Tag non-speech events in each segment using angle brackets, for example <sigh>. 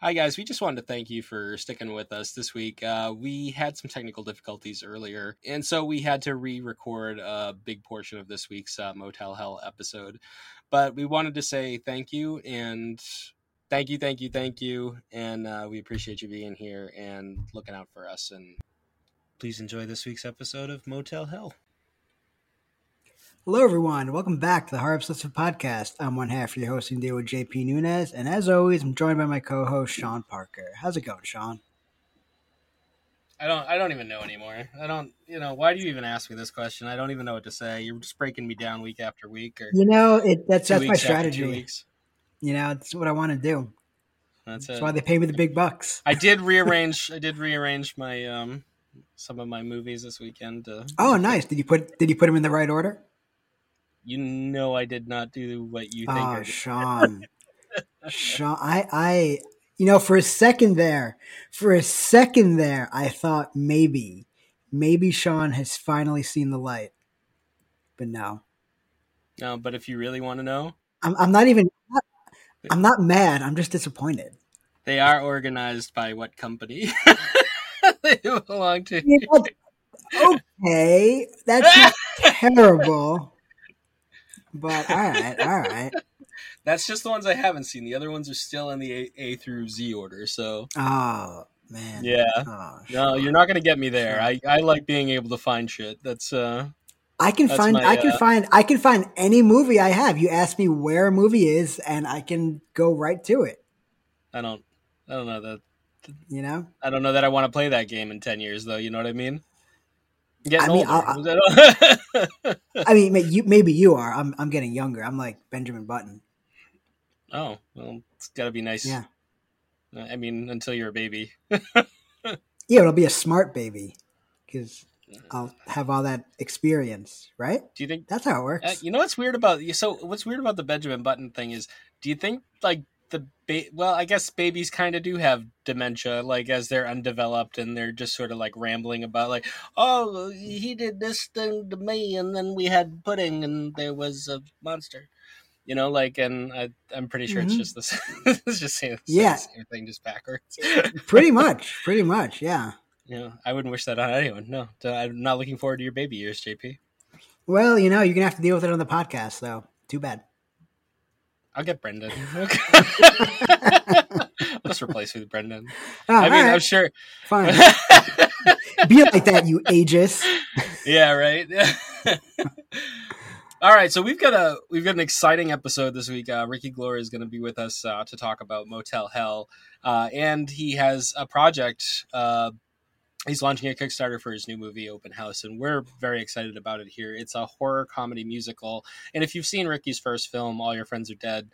Hi, guys. We just wanted to thank you for sticking with us this week. Uh, we had some technical difficulties earlier, and so we had to re record a big portion of this week's uh, Motel Hell episode. But we wanted to say thank you and thank you, thank you, thank you. And uh, we appreciate you being here and looking out for us. And please enjoy this week's episode of Motel Hell. Hello, everyone. Welcome back to the Horror Obsessive Podcast. I'm one half of your hosting deal with JP Nunez, and as always, I'm joined by my co-host Sean Parker. How's it going, Sean? I don't. I don't even know anymore. I don't. You know, why do you even ask me this question? I don't even know what to say. You're just breaking me down week after week. Or You know, it, that's that's my weeks after two strategy. You know, it's what I want to do. That's That's why they pay me the big bucks. I did rearrange. I did rearrange my um some of my movies this weekend. Oh, nice. Did you put Did you put them in the right order? You know, I did not do what you think. Ah, I Oh. Sean, <laughs> Sean, I, I, you know, for a second there, for a second there, I thought maybe, maybe Sean has finally seen the light, but no. No, but if you really want to know, I'm, I'm not even. I'm not mad. I'm just disappointed. they are organized by what company <laughs> they belong to. Know, okay, that's <laughs> terrible. But all right, all right. <laughs> That's just the ones I haven't seen. The other ones are still in the A, A through Z order. So Oh man. yeah, Oh, no, you're not gonna get me there. I, I like being able to find shit. That's uh, I can find my, I can uh, find I can find any movie I have. You ask me where a movie is and I can go right to it. I don't, I don't know that. You know? I don't know that I want to play that game in ten years, though. You know what I mean? Getting I mean, older. I <laughs> mean you maybe you are. I'm I'm getting younger. I'm like Benjamin Button. oh, well, it's got to be nice. Yeah. I mean, until you're a baby. <laughs> Yeah, it'll be a smart baby cuz I'll have all that experience, right? Do you think? That's how it works. Uh, you know what's weird about you? so what's weird about the Benjamin Button thing is, do you think like the ba- well, I guess babies kind of do have dementia, like as they're undeveloped and they're just sort of like rambling about like, oh, he did this thing to me, and then we had pudding, and there was a monster. You know, like, and I, I'm pretty sure Mhm. <laughs> it's just this. it's just saying the Yeah. same thing, just backwards. <laughs> pretty much, pretty much, yeah. you know, I wouldn't wish that on anyone. No, I'm not looking forward to your baby years, JP. Well, you know, you're going to have to deal with it on the podcast though. Too bad. I'll get Brendan. <laughs> Just replace you with Brendan. Oh, I mean, all I'm sure. fine. <laughs> Be like that, you ageist. yeah, right. <laughs> All right, so we've got a we've got an exciting episode this week. Uh, Ricky Glore is going to be with us uh, to talk about Motel Hell, uh, and he has a project. He's launching a Kickstarter for his new movie, Open House, and we're very excited about it here. It's a horror comedy musical, and if you've seen Ricky's first film, All Your Friends Are Dead,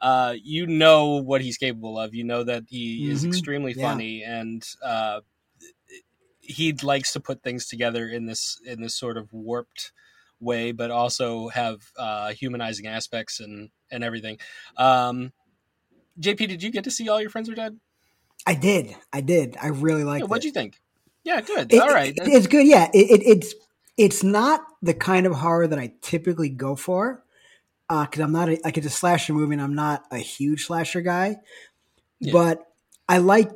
uh, you know what he's capable of. You know that he is Mhm, extremely yeah. funny and. Uh, he likes to put things together in this in this sort of warped way, but also have uh, humanizing aspects and and everything. Um, JP, did you get to see all your friends are dead? I did. I did. I really liked Yeah, it. what'd you think? Yeah, good. It- all right. it- it's good. Yeah, it, it, it's it's not the kind of horror that I typically go for because I'm not a, like it's a slasher movie and I'm not a huge slasher guy. Yeah. But I like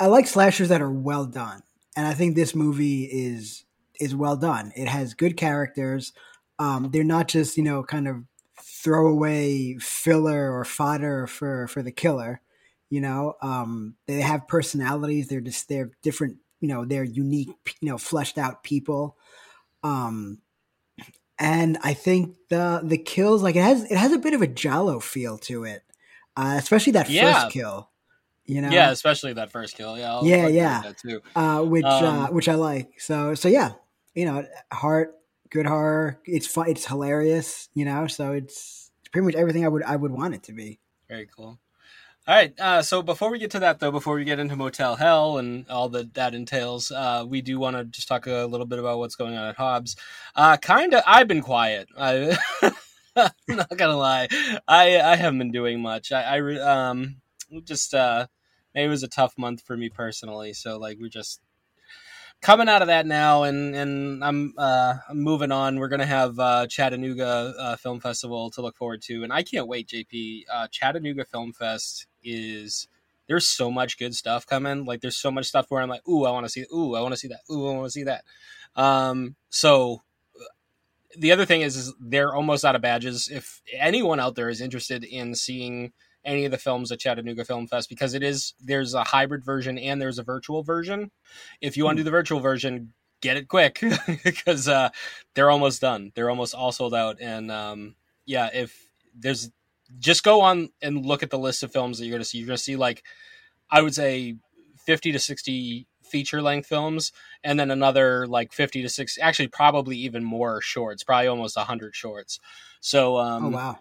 I like slashers that are well done, and I think this movie is is well done. It has good characters. Um, they're not just you know kind of throwaway filler or fodder for for the killer. You know, um, they have personalities. They're just they're different. You know, they're unique. You know, fleshed out people. Um, and I think the the kills like it has it has a bit of a Giallo feel to it, uh, especially that Yeah. first kill. You know, yeah, especially that first kill. Yeah, I'll, Yeah, I'll agree with yeah. that too. uh, which uh, Um, which I like. So so yeah, you know, heart, good horror. It's fun. It's hilarious. You know, so it's pretty much everything I would I would want it to be. Very cool. All right. Uh, so before we get to that, though, before we get into Motel Hell and all that that entails, uh, we do want to just talk a little bit about what's going on at Hobbs. Uh, kind of. I've been quiet. I, <laughs> I'm not gonna lie. I I haven't been doing much. I, I um just uh it was a tough month for me personally. So like we're just coming out of that now, and and I'm uh I'm moving on. We're gonna have uh, Chattanooga uh, Film Festival to look forward to, and I can't wait. JP, uh, Chattanooga Film Fest is there's so much good stuff coming. Like there's so much stuff where I'm like, ooh, I want to see, ooh, I want to see that, ooh, I want to see that. Um, so the other thing is, is they're almost out of badges. If anyone out there is interested in seeing any of the films at Chattanooga Film Fest, because it is there's a hybrid version and there's a virtual version. If you want to do the virtual version, get it quick <laughs> because uh, they're almost done. They're almost all sold out. And um, yeah, if there's just go on and look at the list of films that you're going to see. You're going to see like I would say 50 to 60 feature length films and then another like 50 to 60 actually probably even more shorts probably almost 100 shorts so um oh wow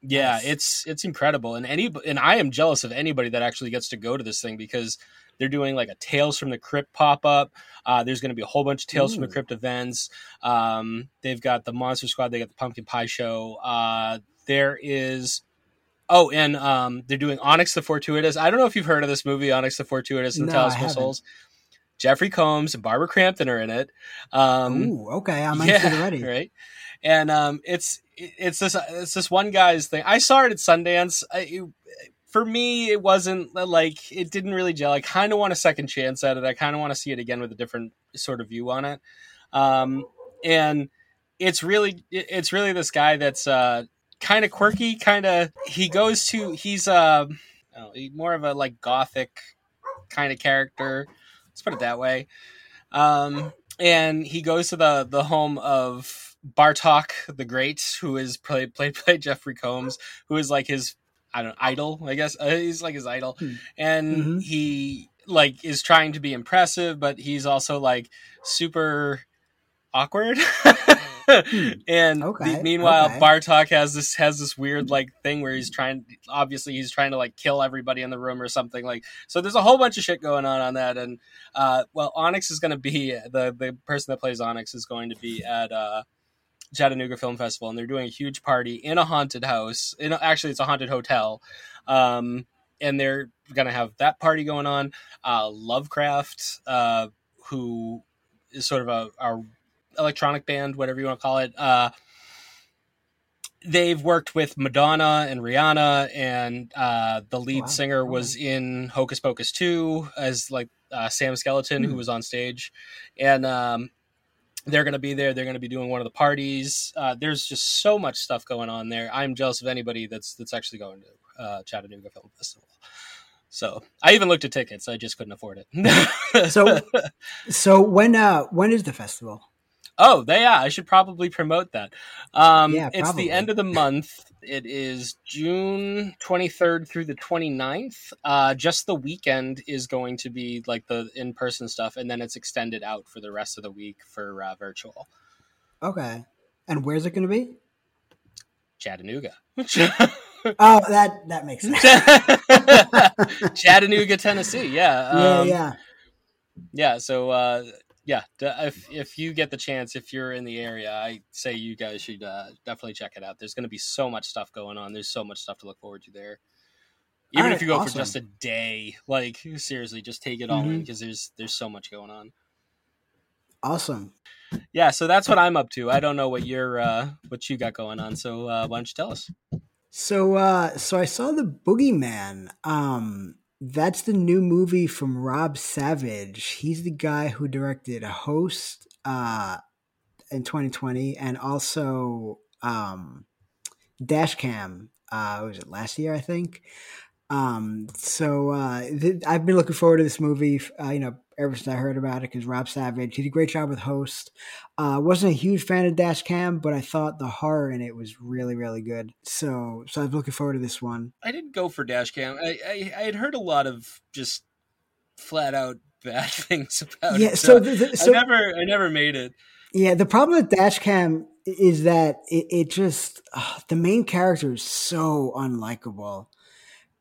yeah nice. it's it's incredible and any and i am jealous of anybody that actually gets to go to this thing because they're doing like a tales from the crypt pop-up uh, there's going to be a whole bunch of tales Ooh. from the crypt events um, they've got the monster squad they got the pumpkin pie show uh, there is Oh, and um, they're doing Onyx the Fortuitous. I don't know if you've heard of this movie, Onyx the Fortuitous and no, the Talisman Souls. Jeffrey Combs and Barbara Crampton are in it. Um, Ooh, okay, I'm <laughs> yeah, interested already. Right, and um, it's it's this it's this one guy's thing. I saw it at Sundance. I, it, for me, it wasn't like it didn't really gel. I kind of want a second chance at it. I kind of want to see it again with a different sort of view on it. Um, and it's really it's really this guy that's uh, kind of quirky. Kind of he goes to he's uh, more of a like gothic kind of character Let's put it that way. Um, and he goes to the the home of Bartok the Great, who is played played by <laughs> Jeffrey Combs, who is like his I don't know, idol, I guess. Uh, he's like his idol, hmm. and mm-hmm. he like is trying to be impressive, but he's also like super awkward. <laughs> Hmm. <laughs> and okay, the, meanwhile, okay. Bartok has this has this weird like thing where he's trying. Obviously, he's trying to like kill everybody in the room or something like. So there's a whole bunch of shit going on on that. And uh, well, Onyx is going to be <laughs> the the person that plays Onyx is going to be at. Uh, Chattanooga Film Festival, and they're doing a huge party in a haunted house. In actually, it's a haunted hotel, um, and they're gonna have that party going on. Uh, Lovecraft, uh, who is sort of a, a electronic band, whatever you want to call it. Uh, they've worked with Madonna and Rihanna, and uh, the lead wow. singer was in Hocus Pocus 2 as like uh, Sam Skeleton, hmm. who was on stage. And um, they're going to be there. They're going to be doing one of the parties. Uh, there's just so much stuff going on there. I'm jealous of anybody that's that's actually going to uh, Chattanooga Film Festival. So I even looked at tickets. I just couldn't afford it. so, <laughs> so when uh, when is the festival? Oh, they, yeah, I should probably promote that. Um, yeah, it's the end of the month. It is June 23rd through the 29th. Uh, just the weekend is going to be like the in person stuff, and then it's extended out for the rest of the week for uh, virtual. Okay. And where's it going to be? Chattanooga. <laughs> oh, that that makes sense. <laughs> Chattanooga, Tennessee. Yeah. Um, yeah, yeah. Yeah. So uh, yeah, if if you get the chance, if you're in the area, I say you guys should uh, definitely check it out. There's going to be so much stuff going on. There's so much stuff to look forward to there. Even right, if you go awesome. for just a day, like seriously, just take it all mm-hmm. in because there's there's so much going on. Awesome. Yeah, so that's what I'm up to. I don't know what you're uh, what you got going on. So uh, why don't you tell us? So uh, so I saw the Boogeyman. Um, that's the new movie from Rob Savage. He's the guy who directed a Host uh, in 2020 and also um, Dashcam. Uh, was it last year? I think. Um, so uh, th- I've been looking forward to this movie. Uh, you know, ever since I heard about it, because Rob Savage he did a great job with Host. Uh, wasn't a huge fan of Dash Cam, but I thought the horror in it was really, really good. So, so I'm looking forward to this one. I didn't go for Dash Cam. I, I, I had heard a lot of just flat out bad <laughs> things about yeah, it. So, so, the, the, so I never, I never made it. Yeah, the problem with Dash Cam is that it, it just uh, the main character is so unlikable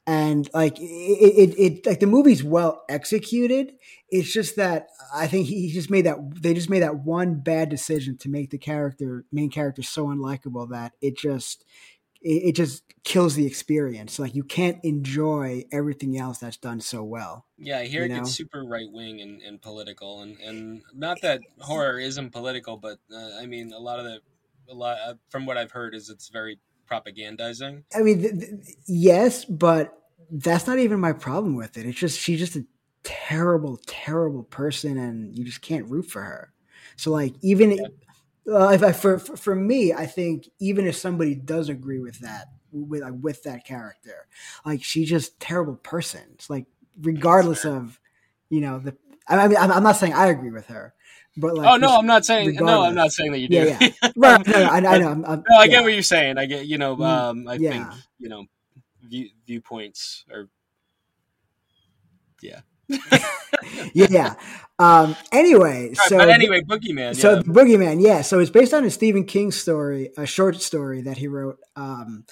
and like it, it, it, like the movie's well executed it's just that i think he just made that they just made that one bad decision to make the character main character so unlikable that it just it, it just kills the experience like you can't enjoy everything else that's done so well yeah i hear it know? gets super right-wing and, and political and and not that horror isn't political but uh, i mean a lot of the a lot uh, from what i've heard is it's very propagandizing i mean th- th- yes but that's not even my problem with it. It's just she's just a terrible, terrible person, and you just can't root for her. So like even yeah. uh, if I, for, for for me, I think even if somebody does agree with that with like, with that character, like she's just terrible person. It's like regardless of you know the. I mean, I'm not saying I agree with her, but like, oh no, I'm not saying no, I'm not saying that you do. Yeah, yeah. right. No, I, I know. I'm, I'm, <laughs> no, I yeah. get what you're saying. I get, you know, mm, um, I yeah. think you know, view, viewpoints are, yeah. <laughs> yeah. Um, anyway, right, so but anyway, Boogeyman. So yeah. Boogeyman, yeah. So it's based on a Stephen King story, a short story that he wrote. Um,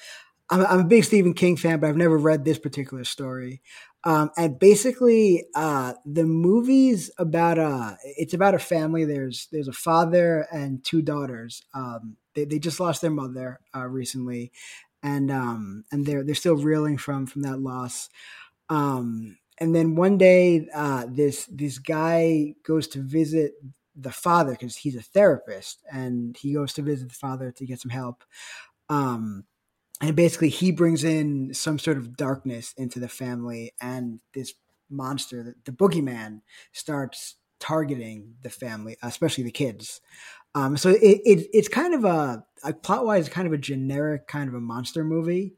I'm, I'm, a big Stephen King fan, but I've never read this particular story. Um, and basically, uh, the movie's about a it's about a family. There's there's a father and two daughters. Um, they they just lost their mother uh, recently, and um, and they're they're still reeling from from that loss. Um, and then one day, uh, this this guy goes to visit the father because he's a therapist, and he goes to visit the father to get some help. Um, and basically he brings in some sort of darkness into the family and this monster the, the boogeyman starts targeting the family especially the kids. Um, so it, it, it's kind of a, a plot wise kind of a generic kind of a monster movie.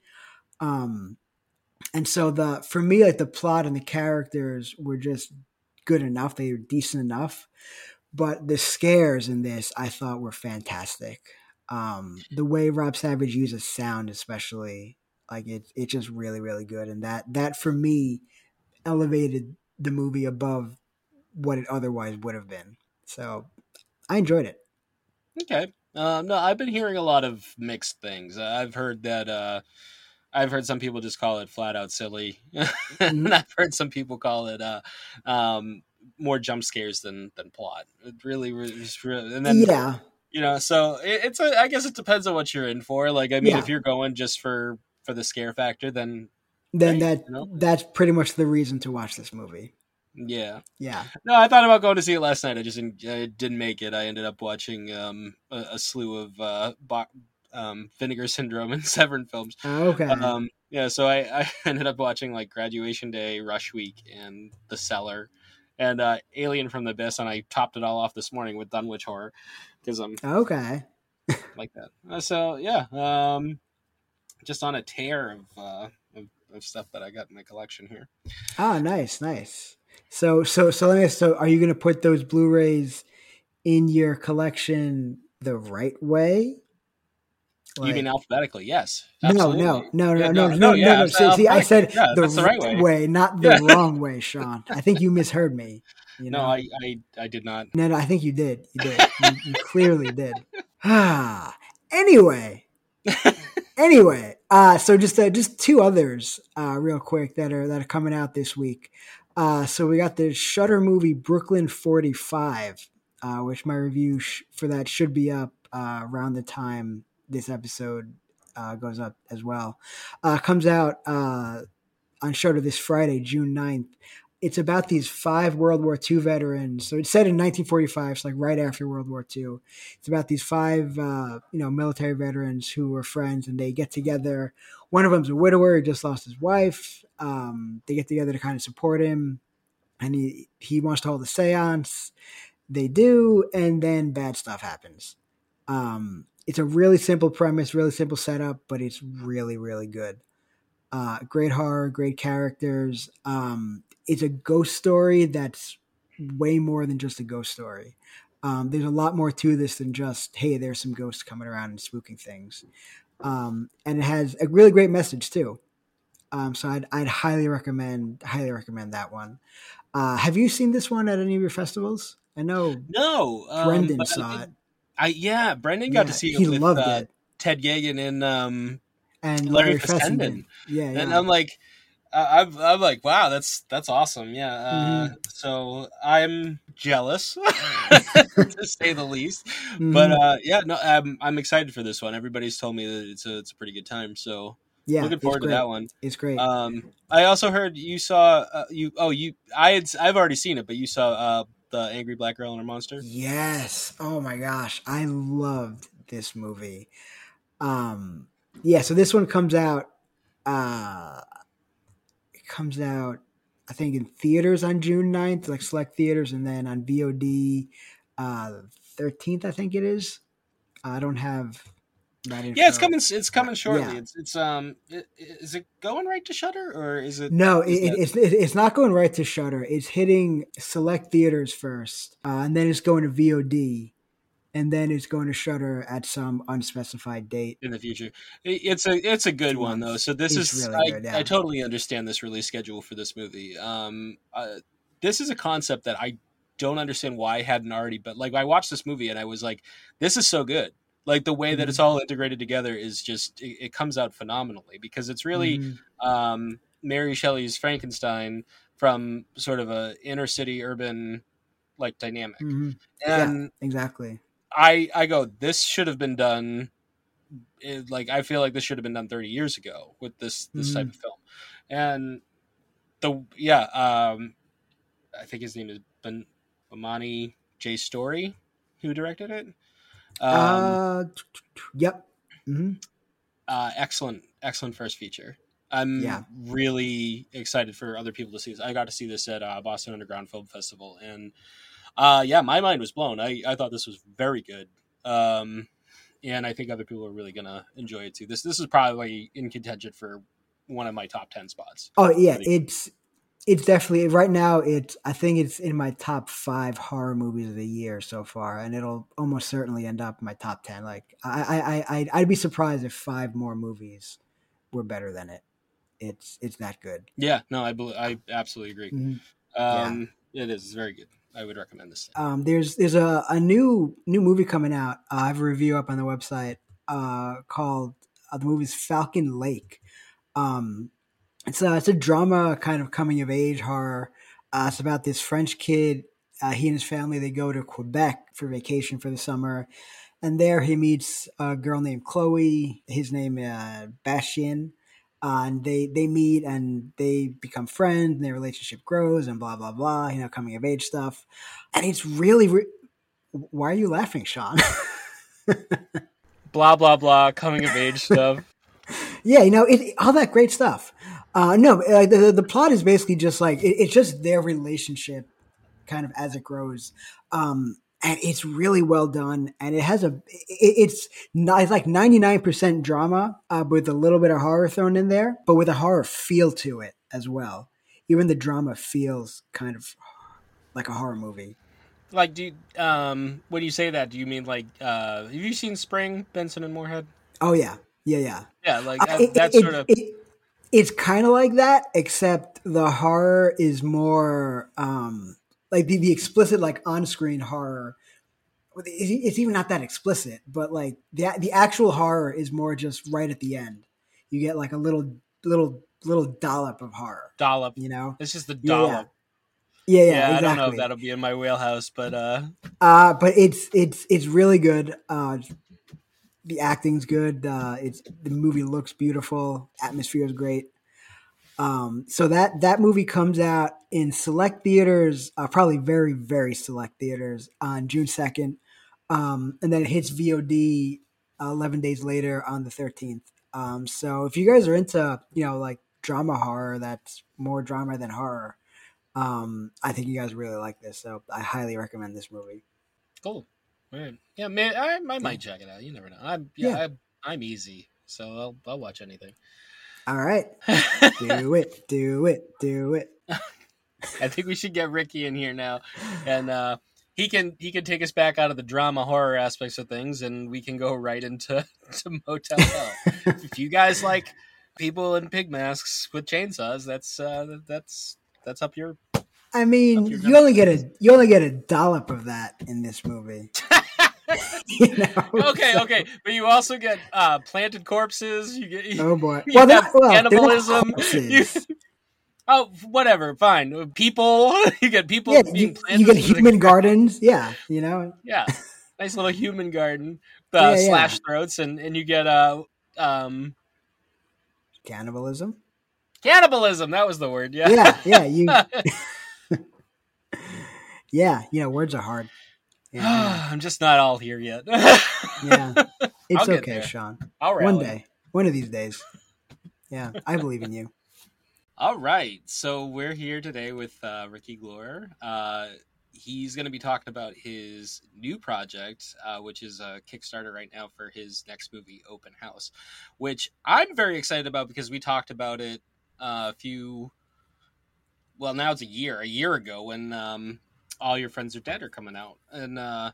Um, and so the for me like the plot and the characters were just good enough. They were decent enough. But the scares in this i thought were fantastic um, the way Rob Savage uses sound, especially, like it, it's just really, really good. And that that for me elevated the movie above what it otherwise would have been. So I enjoyed it. Okay. Um, no, I've been hearing a lot of mixed things. I've heard that uh, I've heard some people just call it flat out silly, <laughs> mm-hmm. and I've heard some people call it uh, um, more jump scares than than plot. It really, really, really and then yeah, you know so it, it's a, i guess it depends on what you're in for. Like i mean yeah. if you're going just for for the scare factor then then that you know? that's pretty much the reason to watch this movie. Yeah. Yeah. No i thought about going to see it last night. I just didn't, I didn't make it. I ended up watching um a, a slew of uh bo- um vinegar <laughs> syndrome and severin films. Okay. Um yeah so I, I <laughs> ended up watching like graduation day rush week and the cellar and uh, Alien from the Abyss, and I topped it all off this morning with Dunwich Horror because I'm okay <laughs> like that. Uh, so yeah, um, just on a tear of, uh, of, of stuff that I got in my collection here. Ah, nice, nice. So so so let me. So are you going to put those Blu-rays in your collection the right way? Like, you mean alphabetically? Yes. Absolutely. No, no, no, yeah, no, no, no, no, yeah, no. See, see I said yeah, the, the, right way. way not the wrong way, Sean. I think you misheard me. You know? No, I, I, I did not. No, no, I think you did. You did. you, you clearly did. Ah. <sighs> anyway, <laughs> anyway, uh, so just uh, just two others, uh, real quick that are that are coming out this week. Uh, so we got the Shudder movie Brooklyn Forty Five, uh, which my review sh- for that should be up uh, around the time this episode uh, goes up as well. Uh, comes out uh, on Shudder this Friday, June 9th it's about these five World War II veterans. So it's set in 1945, so like right after World War II. It's about these five, uh, you know, military veterans who were friends, and they get together. One of them's a widower; he just lost his wife. Um, they get together to kind of support him, and he he wants to hold a séance. They do, and then bad stuff happens. Um, it's a really simple premise, really simple setup, but it's really, really good. Uh, great horror, great characters. Um, it's a ghost story that's way more than just a ghost story. Um, there's a lot more to this than just hey, there's some ghosts coming around and spooking things, um, and it has a really great message too. Um, so I'd, I'd highly recommend highly recommend that one. Uh, have you seen this one at any of your festivals? I know. No, um, Brendan saw I, it. I yeah, Brendan got yeah, to see it. He with, loved uh, it. Ted Geoghegan and um, and Larry, Larry Fessenden. Fessenden. Yeah, yeah, and I'm like, I'm, I'm like, wow, that's that's awesome. Yeah. Uh, mm-hmm. So I'm jealous, <laughs> to say the least. Mm-hmm. But uh, yeah, no, I'm I'm excited for this one. Everybody's told me that it's a it's a pretty good time. So yeah, looking forward to that one. It's great. Um, I also heard you saw uh, you. Oh, you. I had. I've already seen it, but you saw uh, the Angry Black Girl and her Monster. Yes. Oh my gosh, I loved this movie. Um, yeah. So this one comes out. Uh, comes out, I think, in theaters on June 9th, like select theaters, and then on VOD uh, 13th, I think it is. I don't have Yeah, it's coming. It's coming shortly. Yeah. It's it's um. i- Is it going right to Shudder or is it? No, it, is it, that- it's it's not going right to Shudder. It's hitting select theaters first, uh, and then it's going to VOD, and then it's going to Shudder at some unspecified date. in the future. It's a it's a good one though. So this It's is really I, good, yeah. I totally understand this release schedule for this movie. Um, uh, this is a concept that I don't understand why I hadn't already. But like I watched this movie and I was like, this is so good. Like the way that Mm-hmm. it's all integrated together is just it, it comes out phenomenally because it's really Mhm. um, Mary Shelley's Frankenstein from sort of a inner city urban like dynamic. Mhm. And exactly. I I go this should have been done it, like I feel like this should have been done 30 years ago with this this type Mhm. of film. And the yeah, um I think his name is ben, Bomani J Story who directed it. Um uh, yep. hmm uh excellent excellent first feature. I'm Yeah. really excited for other people to see this. I got to see this at uh, Boston Underground Film Festival and uh yeah, my mind was blown. I I thought this was very good. Um and I think other people are really gonna enjoy it too. This this is probably in contention for one of my top ten spots. Oh yeah, it's it's definitely right now. It's I think it's in my top five horror movies of the year so far, and it'll almost certainly end up in my top ten. Like I I I I'd, I'd be surprised if five more movies were better than it. It's it's that good. Yeah, no, I believe, I absolutely agree. Mhm. Um, it is it's very good. I would recommend this. Um, there's there's a, a new new movie coming out. Uh, I have a review up on the website uh, called uh, the movie's Falcon Lake. Um, it's a it's a drama kind of coming of age horror. Uh, it's about this French kid. Uh, he and his family they go to Quebec for vacation for the summer, and there he meets a girl named Chloe. His name uh, Bastien. Uh, and they they meet and they become friends and their relationship grows and blah blah blah you know coming of age stuff and it's really re- why are you laughing sean <laughs> Blah blah blah, coming of age stuff. <laughs> yeah you know it, all that great stuff uh no uh, the, the plot is basically just like it, it's just their relationship kind of as it grows. Um and it's really well done and it has a it, it's not it's like 99% drama uh, with a little bit of horror thrown in there but with a horror feel to it as well. Even the drama feels kind of like a horror movie. Like, do you, um when you say that, do you mean like uh have you seen Spring Benson and Moorhead? oh yeah. Yeah yeah. Yeah, like Uh, that, it- that it- sort of it- it's kind of like that except the horror is more um like the, the explicit like on-screen horror it's it's even not that explicit but like the the actual horror is more just right at the end you get like a little little little dollop of horror dollop. you know It's just the Yeah, yeah. dollop. yeah yeah, Yeah, I don't know if that'll be in my wheelhouse, but uh Uh, but it's it's it's really good. Uh, the acting's good. Uh, it's the movie looks beautiful. Atmosphere is great. Um, so that that movie comes out in select theaters, uh, probably very very select theaters on June second, um, and then it hits VOD uh, eleven days later on the thirteenth. Um, so if you guys are into you know like drama horror, that's more drama than horror. Um, I think you guys really like this, so I highly recommend this movie. cool. Right. Yeah, man, I, I might check it out. You never know. I'm yeah, Yeah. I, I'm easy, so I'll I'll watch anything. All right, <laughs> do it, do it, do it. I think we should get Ricky in here now, and uh, he can he can take us back out of the drama horror aspects of things, and we can go right into <laughs> to Motel Hell. if you guys like people in pig masks with chainsaws, that's uh, that's that's up your. I mean, you only get a you only get a dollop of that in this movie. <laughs> <laughs> You know? <laughs> Okay, okay, but you also get uh, planted corpses. You get Oh boy. <laughs> you Well, have that, well, cannibalism. You- oh, whatever, fine. People, you get people yeah, being you, planted. you get the human gardens. Yeah, you know. Yeah, nice little human garden, Yeah, uh, yeah. slash throats, and and you get uh um Cannibalism. cannibalism. That was the word. Yeah. Yeah, yeah. You. yeah, yeah. Words are hard. Yeah, <sighs> I'm just not all here yet. yeah. <laughs> It's okay, there. Sean. I'll One day, one of these days. Yeah, I believe in you. All right, so we're here today with uh, Ricky Glore. Uh, he's going to be talking about his new project, uh, which is a Kickstarter right now for his next movie, Open House, which I'm very excited about because we talked about it uh, a few. Well, now it's a year, a year ago when um, All Your Friends Are Dead are coming out, and uh,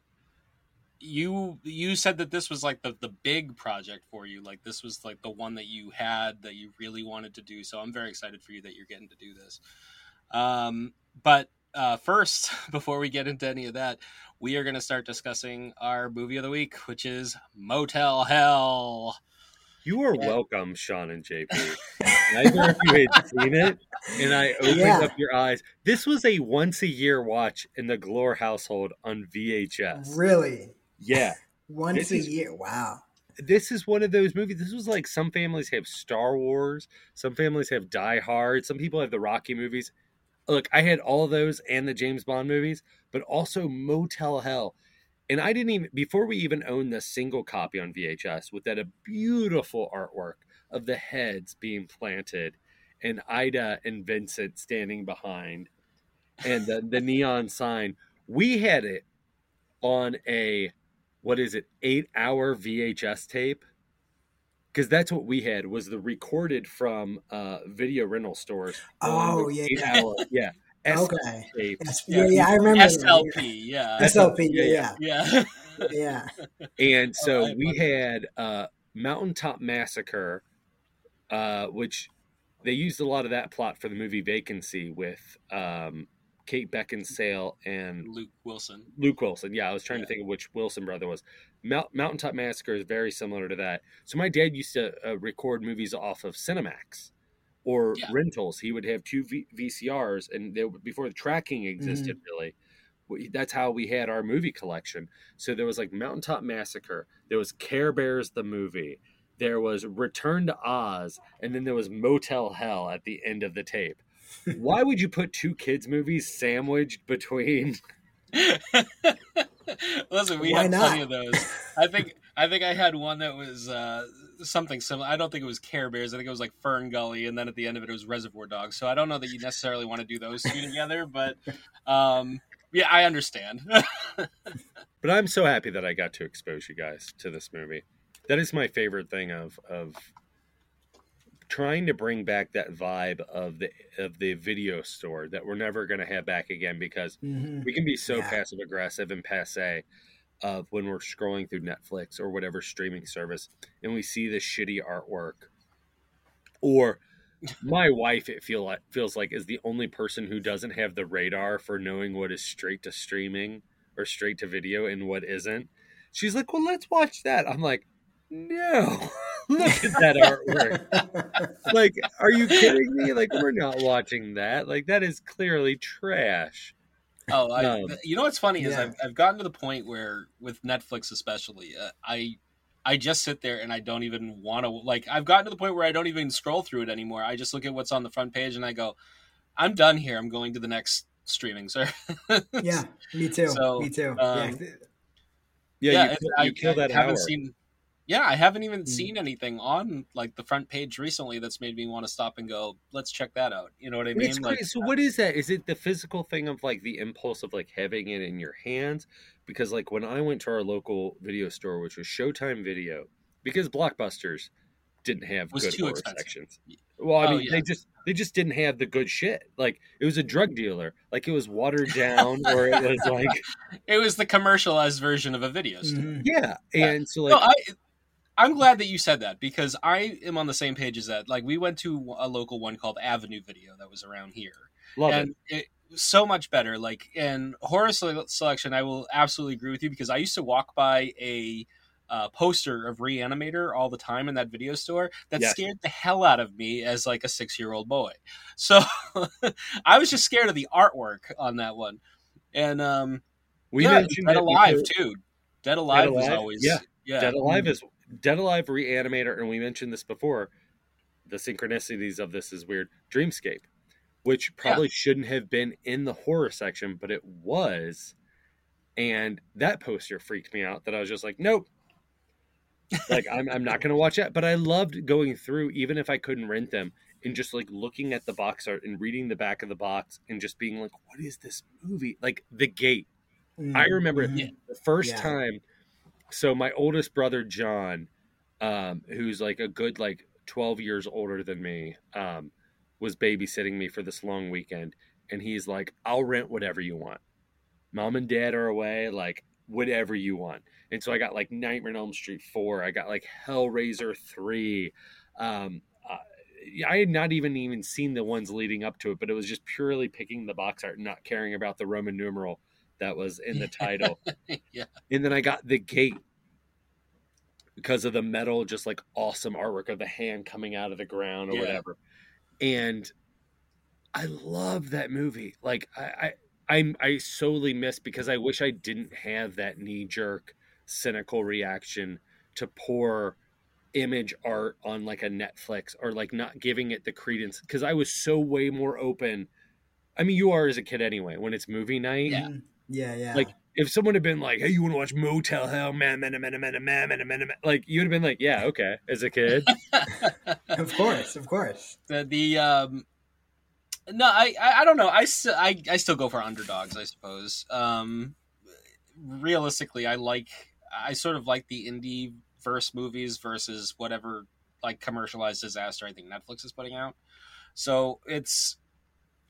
you you said that this was like the the big project for you. Like this was like the one that you had that you really wanted to do. So i'm very excited for you that you're getting to do this. Um but uh first <laughs> before we get into any of that we are going to start discussing our movie of the week which is motel hell you are yeah. welcome, Sean and JP. Neither of you had seen it, and I opened yeah. up your eyes. This was a once a year watch in the Glore household on VHS. Really? Yeah. <laughs> Once this a is, year. Wow. This is one of those movies. This was like some families have Star Wars, some families have Die Hard, some people have the Rocky movies. Look, I had all those and the James Bond movies, but also Motel Hell. And I didn't even before we even owned the single copy on VHS with that a beautiful artwork of the heads being planted and Ida and Vincent standing behind and the, the neon sign. We had it on a what is it eight hour vhs tape? Because that's what we had was the recorded from uh video rental stores. Oh yeah. Yeah okay. Yeah, yeah i remember slp yeah. Slp yeah yeah. Yeah, and <laughs> so we had uh mountaintop massacre uh which they used a lot of that plot for the movie vacancy with um Kate Beckinsale and Luke Wilson. Luke Wilson. Yeah, I was trying yeah. to think of which Wilson brother was. Mount, Mountaintop Massacre is very similar to that. So my dad used to uh, record movies off of Cinemax or yeah. rentals. He would have two v- VCRs, and they, before the tracking existed, mm-hmm. really. That's how we had our movie collection. So there was like Mountaintop Massacre. There was Care Bears the movie. There was Return to Oz, and then there was Motel Hell at the end of the tape why would you put two kids movies sandwiched between? <laughs> <laughs> Listen, we why had not? plenty of those. I think I think I had one that was uh, something similar. I don't think it was Care Bears. I think it was like Fern Gully, and then at the end of it, it was Reservoir Dogs. So I don't know that you necessarily want to do those two together, but um, yeah, I understand. <laughs> but I'm so happy that I got to expose you guys to this movie. That is my favorite thing of of trying to bring back that vibe of the of the video store that we're never going to have back again because mm-hmm. we can be so yeah. passive aggressive and passe of when we're scrolling through Netflix or whatever streaming service and we see this shitty artwork or my <laughs> wife it feel like feels like is the only person who doesn't have the radar for knowing what is straight to streaming or straight to video and what isn't. She's like, "Well, let's watch that." I'm like, "No." <laughs> Look at that artwork. <laughs> like, are you kidding me? Like, we're not watching that. Like, that is clearly trash. Oh, I, um, you know what's funny yeah. is I've, I've gotten to the point where with Netflix especially, uh, I I just sit there and I don't even want to like. I've gotten to the point where I don't even scroll through it anymore. I just look at what's on the front page and I go, "I'm done here. I'm going to the next streaming <laughs> service." yeah, me too. So, me too. Um, yeah. yeah, you, you kill that I haven't hour. seen yeah, I haven't even mm. seen anything on like the front page recently that's made me want to stop and go, let's check that out. You know what I mean? It's like, so what is that? Is it the physical thing of like the impulse of like having it in your hands? Because like when I went to our local video store, which was Showtime Video, because Blockbusters didn't have good horror expensive. sections. Well, I oh, mean, yeah. they just they just didn't have the good shit. Like it was a drug dealer. Like it was watered down, or it was <laughs> like it was the commercialized version of a video store. Mm-hmm. Yeah, and so like no, I, I'm glad that you said that because I am on the same page as that. Like we went to a local one called Avenue Video that was around here. Love and it. it so much better. Like in horror selection, I will absolutely agree with you because I used to walk by a uh, poster of Reanimator all the time in that video store that yes. scared the hell out of me as like a six year old boy. So <laughs> I was just scared of the artwork on that one. And um, we yeah, mentioned Dead Alive too. Dead Alive, Dead Alive was always yeah. yeah. Dead Alive is Dead Alive Reanimator, and we mentioned this before. The synchronicities of this is weird. Dreamscape, which probably yeah. shouldn't have been in the horror section, but it was. And that poster freaked me out that I was just like, nope. like I'm, I'm not going to watch it. But I loved going through, even if I couldn't rent them. and just like looking at the box art and reading the back of the box and just being like, what is this movie? Like The Gate. Mm, I remember mhm. the first Yeah. time. So my oldest brother John, um, who's like a good like twelve years older than me, um, was babysitting me for this long weekend, and he's like, "I'll rent whatever you want. Mom and Dad are away, like whatever you want." And so I got like Nightmare on Elm Street four. I got like Hellraiser three. Um, I had not even even seen the ones leading up to it, but it was just purely picking the box art, and not caring about the Roman numeral that was in the title. <laughs> yeah. And then I got the gate because of the metal, just like awesome artwork of the hand coming out of the ground or Yeah. whatever. And I love that movie. Like I, I I'm I solely miss because I wish I didn't have that knee jerk cynical reaction to poor image art on like a Netflix or like not giving it the credence because I was so way more open. I mean, you are as a kid anyway. When it's movie night, Yeah. Yeah, yeah. Like if someone had been like, "Hey, you want to watch Motel Hell?" Man, man, man, man, man, man, man, man, like you would have been like, "Yeah, okay." As a kid, <laughs> of course, of course. The, the um, no, I, I, I don't know. I, I, I still go for underdogs, I suppose. Um, realistically, I like, I sort of like the indie verse movies versus whatever like commercialized disaster I think Netflix is putting out. So it's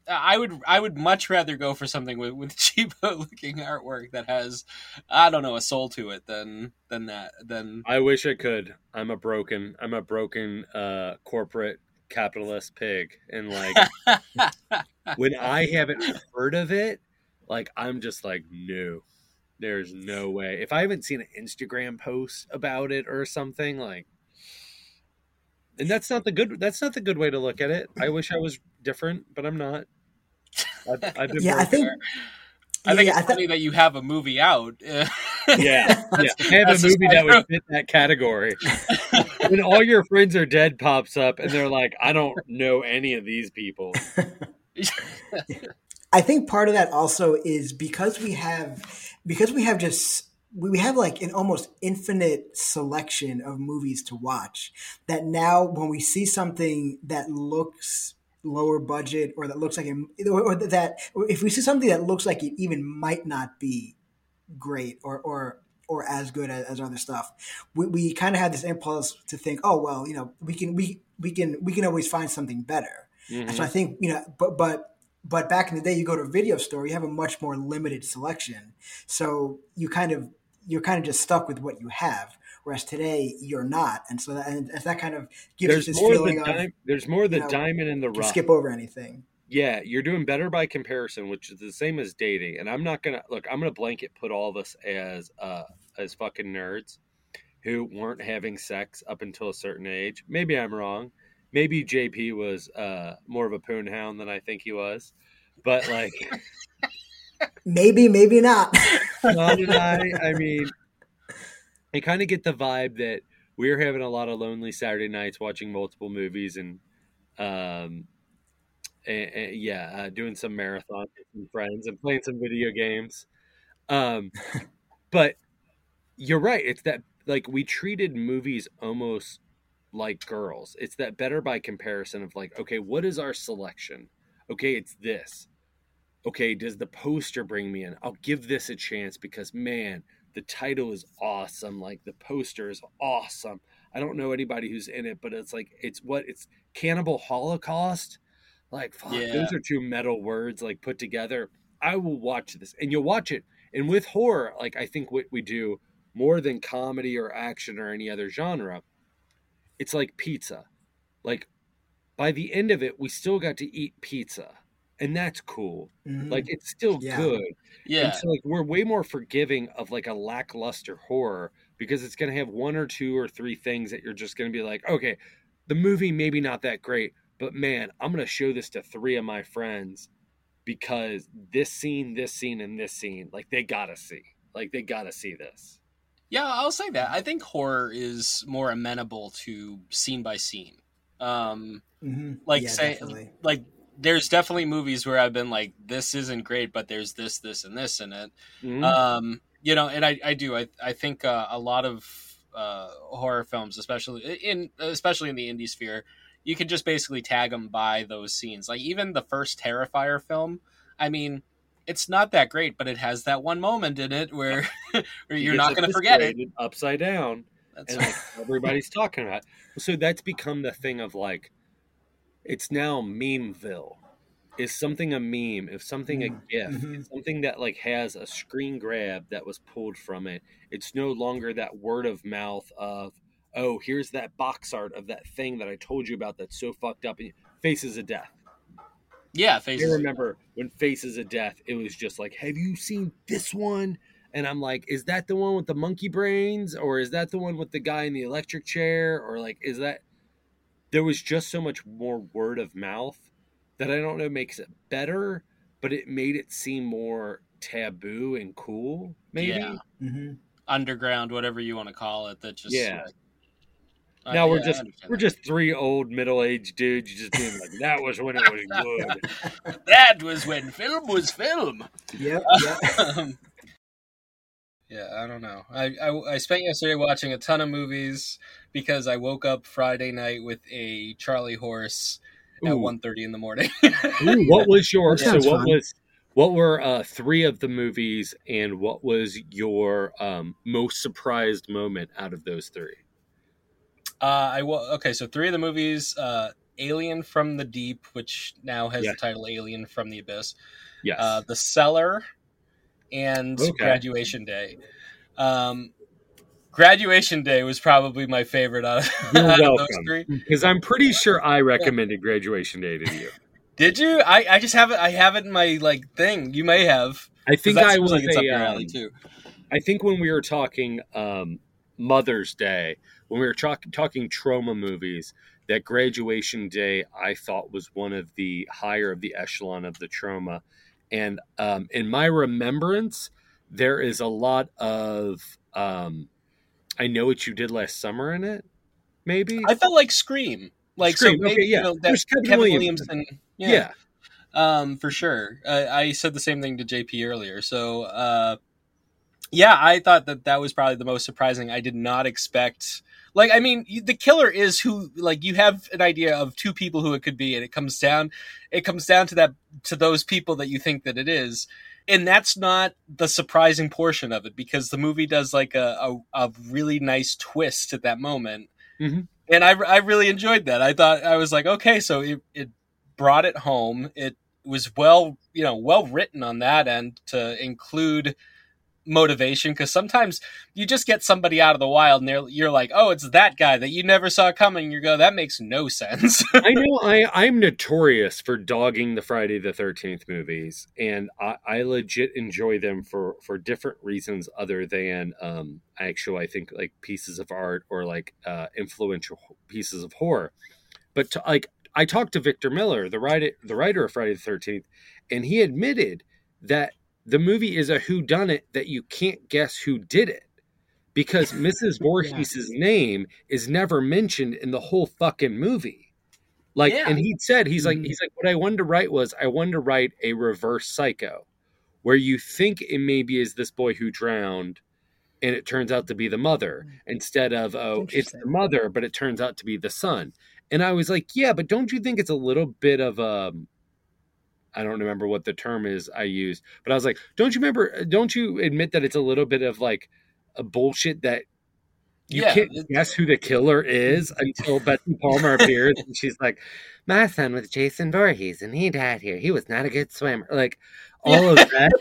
i would i would much rather go for something with, with <laughs> cheapo looking artwork that has i don't know a soul to it than than that than I wish I could. I'm a broken, I'm a broken uh corporate capitalist pig, and like <laughs> when I haven't heard of it, like I'm just like, no, there's no way. If I haven't seen an Instagram post about it or something, like, and that's not the good. That's not the good way to look at it. I wish I was different, but I'm not. I've, I've Yeah, I broken. think. I think yeah, it's I thi- funny that you have a movie out. <laughs> Yeah, yeah. That's- Have a movie that would <laughs> fit that category. <laughs> when all your friends are dead pops up and they're like, I don't know any of these people. I think part of that also is because we have because we have just we have like an almost infinite selection of movies to watch that now when we see something that looks lower budget or that looks like it, or, or that if we see something that looks like it even might not be great or or or as good as, as other stuff we, we kind of have this impulse to think oh well you know we can we we can we can always find something better Mhm. so I think you know, but but but back in the day, you go to a video store, you have a much more limited selection. So you kind of you're kind of just stuck with what you have. Whereas today, you're not, and so that, and that kind of gives There's you this of the feeling of di- there's more the you know, diamond in the rough. skip over anything. Yeah, you're doing better by comparison, which is the same as dating. And I'm not gonna look. I'm gonna blanket put all of us as uh as fucking nerds who weren't having sex up until a certain age. Maybe I'm wrong. Maybe JP was uh more of a poon hound than I think he was. But like <laughs> Maybe, maybe not. <laughs> And I, I mean, I kind of get the vibe that we're having a lot of lonely Saturday nights watching multiple movies and, um, and, and yeah, uh, doing some marathons with some friends and playing some video games. Um, <laughs> but you're right. It's that like we treated movies almost like girls. It's that better by comparison of like, okay, what is our selection? Okay, it's this okay, does the poster bring me in? I'll give this a chance because man, the title is awesome. Like the poster is awesome. I don't know anybody who's in it, but it's like it's what it's Cannibal Holocaust. Like fuck, Yeah. those are two metal words like put together. I will watch this, and you'll watch it. And with horror, like I think what we do more than comedy or action or any other genre, it's like pizza. Like by the end of it, we still got to eat pizza, and that's cool. Mhm. Like it's still Yeah. good. yeah. And so like we're way more forgiving of like a lackluster horror because it's gonna have one or two or three things that you're just gonna be like, okay, the movie maybe not that great, but man, I'm gonna show this to three of my friends because this scene, this scene, and this scene, like they gotta see. Like they gotta see this. Yeah, I'll say that. I think horror is more amenable to scene by scene. Um, Mhm. like Yeah, say, definitely. like there's definitely movies where I've been like, this isn't great, but there's this, this, and this in it. Mhm. Um, you know, and I, I do. I, I think uh, a lot of uh, horror films, especially in, especially in the indie sphere, you can just basically tag them by those scenes. Like even the first Terrifier film, I mean, it's not that great, but it has that one moment in it where, <laughs> where you're not going to forget it. Upside down. That's and like everybody's talking about. So that's become the thing of like, it's now memeville. Is something a meme? If something a GIF, Mhm. something that like has a screen grab that was pulled from it. It's no longer that word of mouth of, oh, here's that box art of that thing that I told you about that's so fucked up. Faces of Death. yeah, faces I faces. remember when Faces of Death, it was just like, have you seen this one? And I'm like, is that the one with the monkey brains? Or is that the one with the guy in the electric chair? Or like, is that. There was just so much more word of mouth that I don't know makes it better, but it made it seem more taboo and cool, maybe. Yeah. hmm underground, whatever you want to call it. That just Yeah. like- Uh, Now we're yeah, just we're that. just three old middle aged dudes just being like that was when it was <laughs> good. that was when film was film. Yeah. yep. <laughs> Um, yeah, I don't know. I, I I spent yesterday watching a ton of movies because I woke up Friday night with a Charlie horse at Ooh. 1.30 in the morning. <laughs> Ooh, what <laughs> was your That so what fun. was what were uh three of the movies and what was your um most surprised moment out of those three Uh, I wa- okay, so three of the movies: uh, Alien from the Deep, which now has Yeah. the title Alien from the Abyss, yes uh, The Cellar, and Okay. Graduation Day. Um, Graduation Day was probably my favorite out of, <laughs> You're out of those three. because i'm pretty sure i recommended graduation day to you Did you? I, I just have it. I have it in my like thing. You may have. I think i was like it's up your um, alley too. i think when we were talking um mother's day when we were talk- talking trauma movies that graduation day i thought was one of the higher of the echelon of the trauma and um, in my remembrance there is a lot of um, i know what you did last summer in it maybe I felt like Scream. Like Scream, so, maybe, okay, yeah. you know, that There's Kevin Kevin, Williamson. Williamson. yeah. Yeah, um, for sure. I, I said the same thing to JP earlier. So, uh, yeah, I thought that that was probably the most surprising. I did not expect. Like, I mean, the killer is who. Like, you have an idea of two people who it could be, and it comes down. It comes down to that to those people that you think that it is. And that's not the surprising portion of it because the movie does like a, a, a really nice twist at that moment. Mhm. And I, I really enjoyed that. I thought, I was like, okay, so it, it brought it home. It was well, you know, well written on that end to include motivation because sometimes you just get somebody out of the wild and you're like, oh, it's that guy that you never saw coming. You go, that makes no sense. <laughs> I know I, I'm notorious for dogging the Friday the 13th movies, and I, I legit enjoy them for, for different reasons other than um, actual, I think, like pieces of art or like uh, influential pieces of horror. But to, like, I talked to Victor Miller, the writer, the writer of Friday the 13th, and he admitted that the movie is a who done it that you can't guess who did it because <laughs> Mrs. Voorhees' name is never mentioned in the whole fucking movie. Like, Yeah. and he said, he's like, Mhm. he's like, what I wanted to write was, I wanted to write a reverse psycho, where you think it maybe is this boy who drowned, and it turns out to be the mother instead of oh, it's the mother, but it turns out to be the son. And I was like, yeah, but don't you think it's a little bit of um, I don't remember what the term is I used, but I was like, don't you remember? Uh, don't you admit that it's a little bit of like a bullshit that you Yeah, can't guess who the killer is until Betsy Palmer appears and she's like, "My son was Jason Voorhees, and he died here. He was not a good swimmer." Like all of that,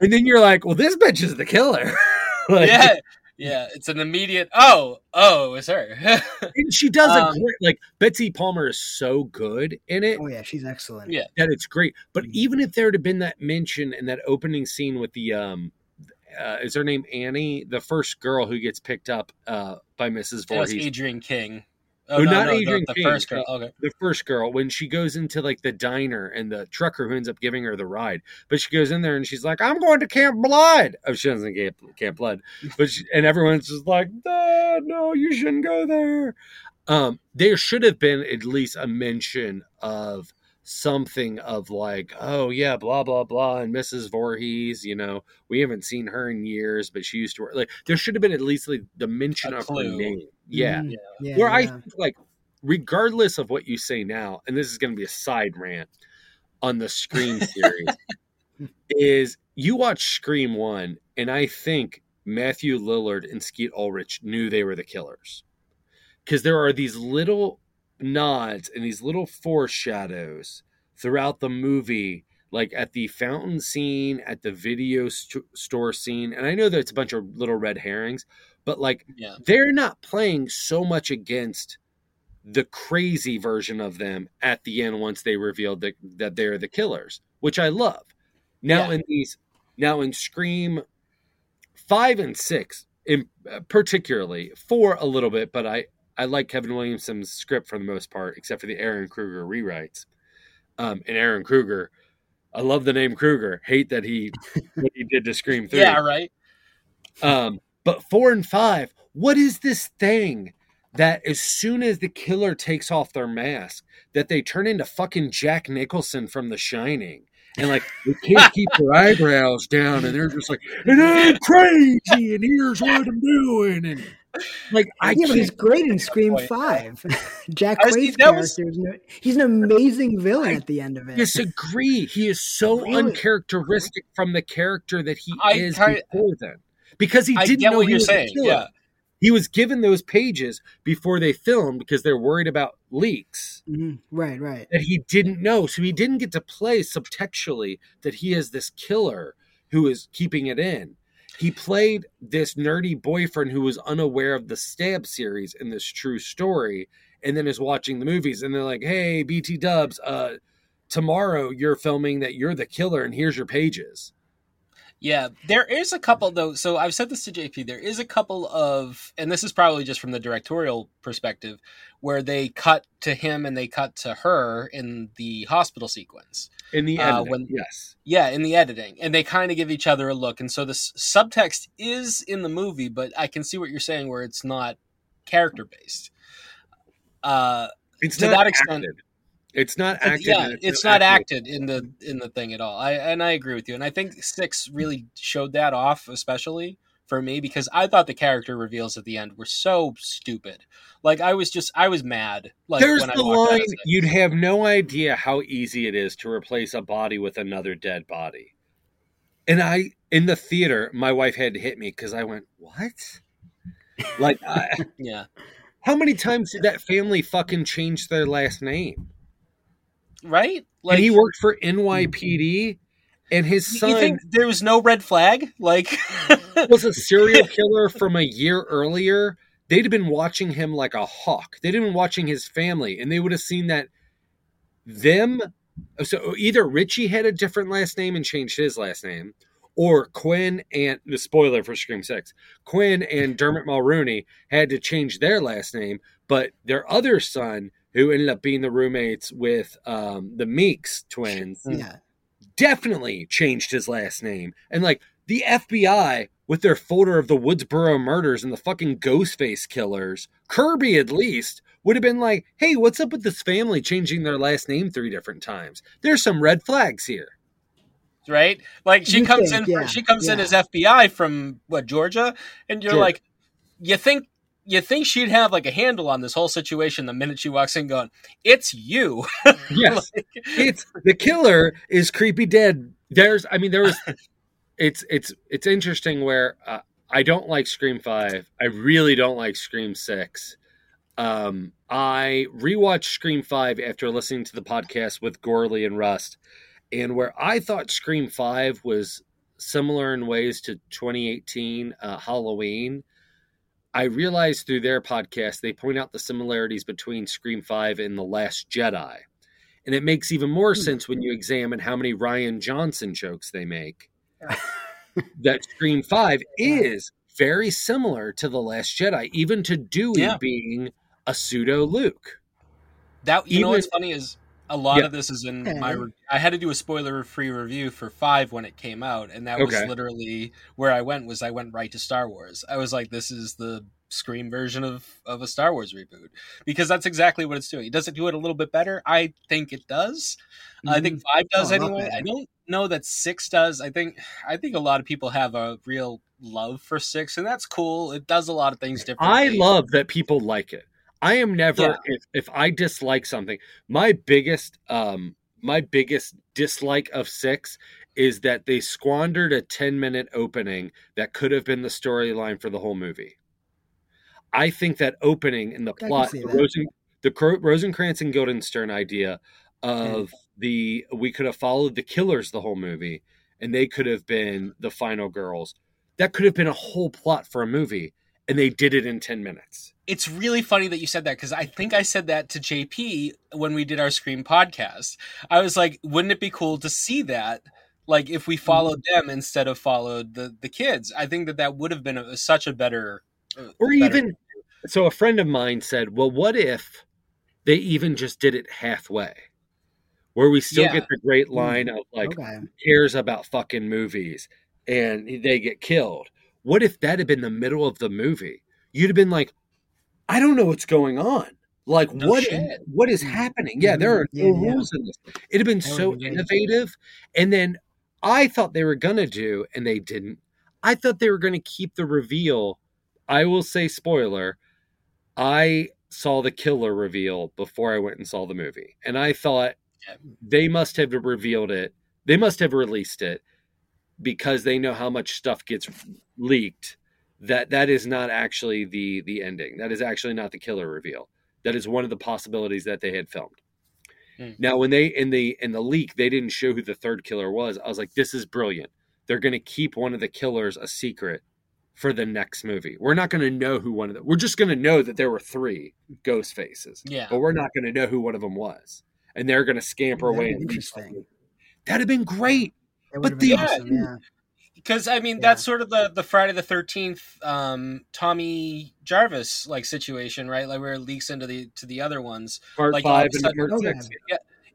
and then you're like, "Well, this bitch is the killer." <laughs> like, yeah. Yeah. It's an immediate, oh, oh, it was her. <laughs> and she does Um, a great. Like Betsy Palmer is so good in it Oh yeah, she's excellent. Yeah. that it's great. But even if there had been that mention in that opening scene with the um. Uh, is her name Annie? The first girl who gets picked up uh, by Mrs. That's Voorhees. Adrienne King. Oh, not the- Adrienne the, King. first girl. Okay. the first girl when she goes into like the diner and the trucker who ends up giving her the ride but she goes in there and she's like i'm going to camp blood oh she doesn't get camp blood but she, and everyone's just like "Ah, no you shouldn't go there um there should have been at least a mention of something of like oh yeah blah blah blah and mrs Voorhees you know we haven't seen her in years but she used to work like there should have been at least like the mention of her name yeah Mhm. Yeah. where I think like regardless of what you say now, and this is going to be a side rant on the Scream series, <laughs> is you watch Scream 1, and I think Matthew Lillard and Skeet Ulrich knew they were the killers. Because there are these little nods and these little foreshadows throughout the movie like at the fountain scene at the video st- store scene and i know that it's a bunch of little red herrings but like Yeah. they're not playing so much against the crazy version of them at the end once they revealed that, that they're the killers which i love now Yeah. in these now in scream five and six in uh, particularly four a little bit but i i like kevin williamson's script for the most part except for the ehren kruger rewrites um and ehren kruger i love the name kruger hate that he <laughs> what he did to scream 3 Yeah, right. um, but four and five, what is this thing that as soon as the killer takes off their mask, that they turn into fucking Jack Nicholson from The Shining? And like they can't keep their eyebrows down, and they're just like, and I'm crazy, and here's what I'm doing, and like I yeah, but he's great in Scream point. Five. <laughs> Jack I Quaid's that was- character is no, he's an amazing villain at the end of it. disagree. He is so Really? uncharacteristic from the character that he I is kinda- before then, because he I didn't get know what he you're was a saying. killer. Yeah. He was given those pages before they filmed because they're worried about leaks Mhm. Right, right. that he didn't know. So he didn't get to play subtextually that he is this killer who is keeping it in. He played this nerdy boyfriend who was unaware of the stab series in this true story and then is watching the movies and they're like, "Hey, BT Dubs, uh tomorrow you're filming that you're the killer and here's your pages." Yeah, there is a couple though. So I've said this to JP. There is a couple of, and this is probably just from the directorial perspective, where they cut to him and they cut to her in the hospital sequence. In the Uh, end, when- yes. Yeah, in the editing, and they kind of give each other a look. And so the subtext is in the movie, but I can see what you're saying, where it's not character based. Uh, It's to not that extent- acted. It's not acted. yeah, and it's, not acted. acted in the in the thing at all. I and I agree with you, and I think six really showed that off, especially for me because I thought the character reveals at the end were so stupid. Like I was just I was mad. Like There's when the line. You'd have no idea how easy it is to replace a body with another dead body. And I, in the theater, my wife had to hit me because I went, "What?" Like, I, <laughs> yeah, how many times did that family fucking change their last name? Right. Like and he worked for NYPD, mm-hmm. and his you son think there was no red flag? Like <laughs> was a serial <laughs> killer from a year earlier, they'd have been watching him like a hawk. They'd have been watching his family, and they would have seen that them. So either Richie had a different last name and changed his last name, or Quinn and the spoiler for Scream Six, Quinn and Dermot Mulroney had to change their last name, but their other son, who ended up being the roommates with um, the Meeks twins. Yeah. definitely changed his last name. And like the FBI with their folder of the Woodsboro murders and the fucking Ghostface killers, Kirby at least would have been like, "Hey, what's up with this family changing their last name three different times? There's some red flags here." right? Like she You comes think, in, yeah, she comes in as FBI from what Georgia, and you're Georgia. like, you think. You think she'd have like a handle on this whole situation the minute she walks in, going, "It's you." <laughs> Yes, Like- it's the killer is creepy dead. There's, I mean, there was. <laughs> It's it's it's interesting where uh, I don't like Scream Five. I really don't like Scream Six. Um, I rewatched Scream Five after listening to the podcast with Gorley and Rust, and where I thought Scream Five was similar in ways to 2018 uh, Halloween. I realized through their podcast they point out the similarities between Scream Five and The Last Jedi, and it makes even more Hmm. sense when you examine how many Rian Johnson jokes they make. <laughs> that Scream Five is very similar to The Last Jedi, even to Dewey Yeah. being a pseudo Luke. That you know Even- what's funny is a lot Yeah. of this is in Okay. my. Re- I had to do a spoiler-free review for five when it came out, and that was literally where I went. Was I went right to Star Wars? I was like, "This is the Scream version of of a Star Wars reboot," because that's exactly what it's doing. It Does it do it a little bit better? I think it does. I think mm-hmm. five oh, does Oh, anyway. better. I don't know that six does. I think I think a lot of people have a real love for six, and that's cool. It does a lot of things differently. I love that people like it. I am never Yeah. if, if I dislike something, my biggest um my biggest dislike of six is that they squandered a 10 minute opening that could have been the storyline for the whole movie. I think that opening in the can plot, the. Rosen, the Rosencrantz and Guildenstern idea of the we could have followed the killers the whole movie and they could have been the final girls. That could have been a whole plot for a movie and they did it in 10 minutes. It's really funny that you said that because I think I said that to JP when we did our Scream podcast. I was like, wouldn't it be cool to see that? Like if we followed them instead of followed the the kids, I think that that would have been a, such a better, uh, Or better- even so a friend of mine said, "Well, what if they even just did it halfway?" Where we still Yeah. get the great line of like okay. cares about fucking movies and they get killed. What if that had been the middle of the movie? You'd have been like, I don't know what's going on. Like No what shit. what is Mm. happening? Yeah, there are no yeah. rules in this. It'd have been That so been innovative. And then I thought they were gonna do, and they didn't. I thought they were gonna keep the reveal. I will say spoiler. I saw the killer reveal before I went and saw the movie. And I thought Yeah. they must have revealed it. They must have released it because they know how much stuff gets leaked that that is not actually the the ending. That is actually not the killer reveal. That is one of the possibilities that they had filmed. Hmm. Now when they in the in the leak they didn't show who the third killer was. I was like this is brilliant. They're going to keep one of the killers a secret for the next movie. We're not going to know who one of them. We're just going to know that there were 3 ghost faces. Yeah. But we're not going to know who one of them was. And they're going to scamper That'd away be and leave interesting. That'd have been great. That But the- awesome, yeah. because I mean Yeah. that's sort of the the Friday the Thirteenth um, Tommy Jarvis like situation, right? Like where it leaks into the to the other ones. Part Like, five and sudden- part Okay. six.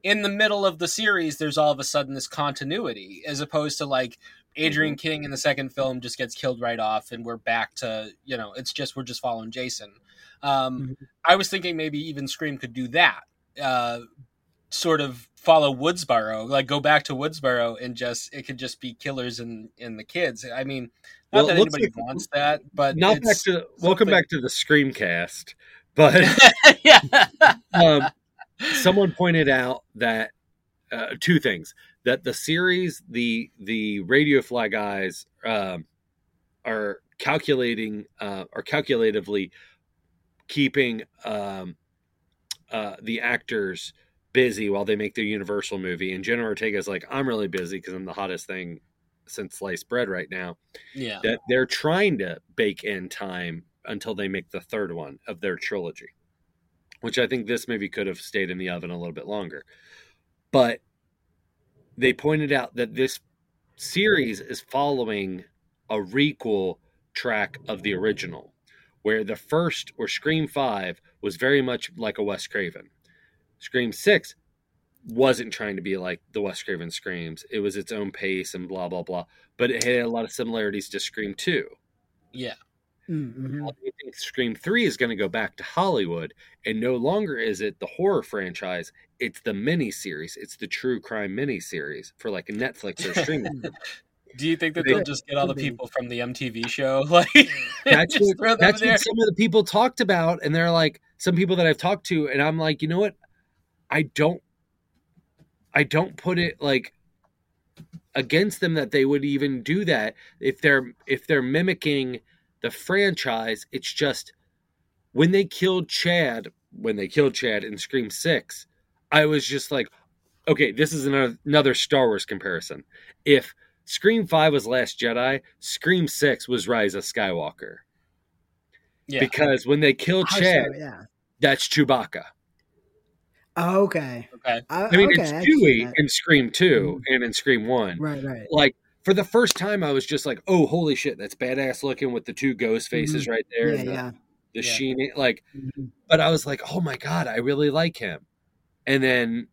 In the middle of the series, there's all of a sudden this continuity, as opposed to like Adrienne King in the second film just gets killed right off, and we're back to you know it's just we're just following Jason. Um, Mhm. I was thinking maybe even Scream could do that, uh, sort of follow Woodsboro, like go back to Woodsboro and just it could just be killers and and the kids. I mean, not Well, that anybody like- wants that, but Not back to welcome something- back to the Screamcast. But <laughs> yeah. um, someone pointed out that uh, two things that the series the the radio fly guys um, are calculating uh, are calculatively keeping um, uh, the actors busy while they make their universal movie and jenna ortega's like i'm really busy because i'm the hottest thing since sliced bread right now yeah. that they're trying to bake in time until they make the third one of their trilogy, which I think this movie could have stayed in the oven a little bit longer. But they pointed out that this series is following a requel track of the original, where the first or Scream 5 was very much like a Wes Craven. Scream 6 wasn't trying to be like the Wes Craven Screams. It was its own pace and blah blah blah. But it had a lot of similarities to Scream 2. Yeah. Mm-hmm. I think Scream 3 is going to go back to Hollywood, and no longer is it the horror franchise, it's the mini series. It's the true crime mini series for like Netflix or streaming. <laughs> Do you think that They- they'll just get all the people from the MTV show, <laughs> like That's just throw what, them that's in there? what some of the people talked about, and they're like some people that I've talked to, and I'm like, you know what? I don't, I don't put it like against them that they would even do that if they're if they're mimicking the franchise. It's just when they killed Chad, when they killed Chad in Scream Six, I was just like, okay, this is another, another Star Wars comparison. If Scream Five was Last Jedi, Scream Six was Rise of Skywalker. Yeah. Because when they kill Chad, yeah. that's Chewbacca. Oh, okay. Okay. I, I mean, okay, it's I Chewie in Scream 2 and in Scream 1. Right, right. Like, for the first time, I was just like, oh, holy shit, that's badass looking with the two ghost faces right there. Mm-hmm. Yeah, and the, yeah. the Yeah. sheen. Like, Mhm. but I was like, oh my God, I really like him. And then,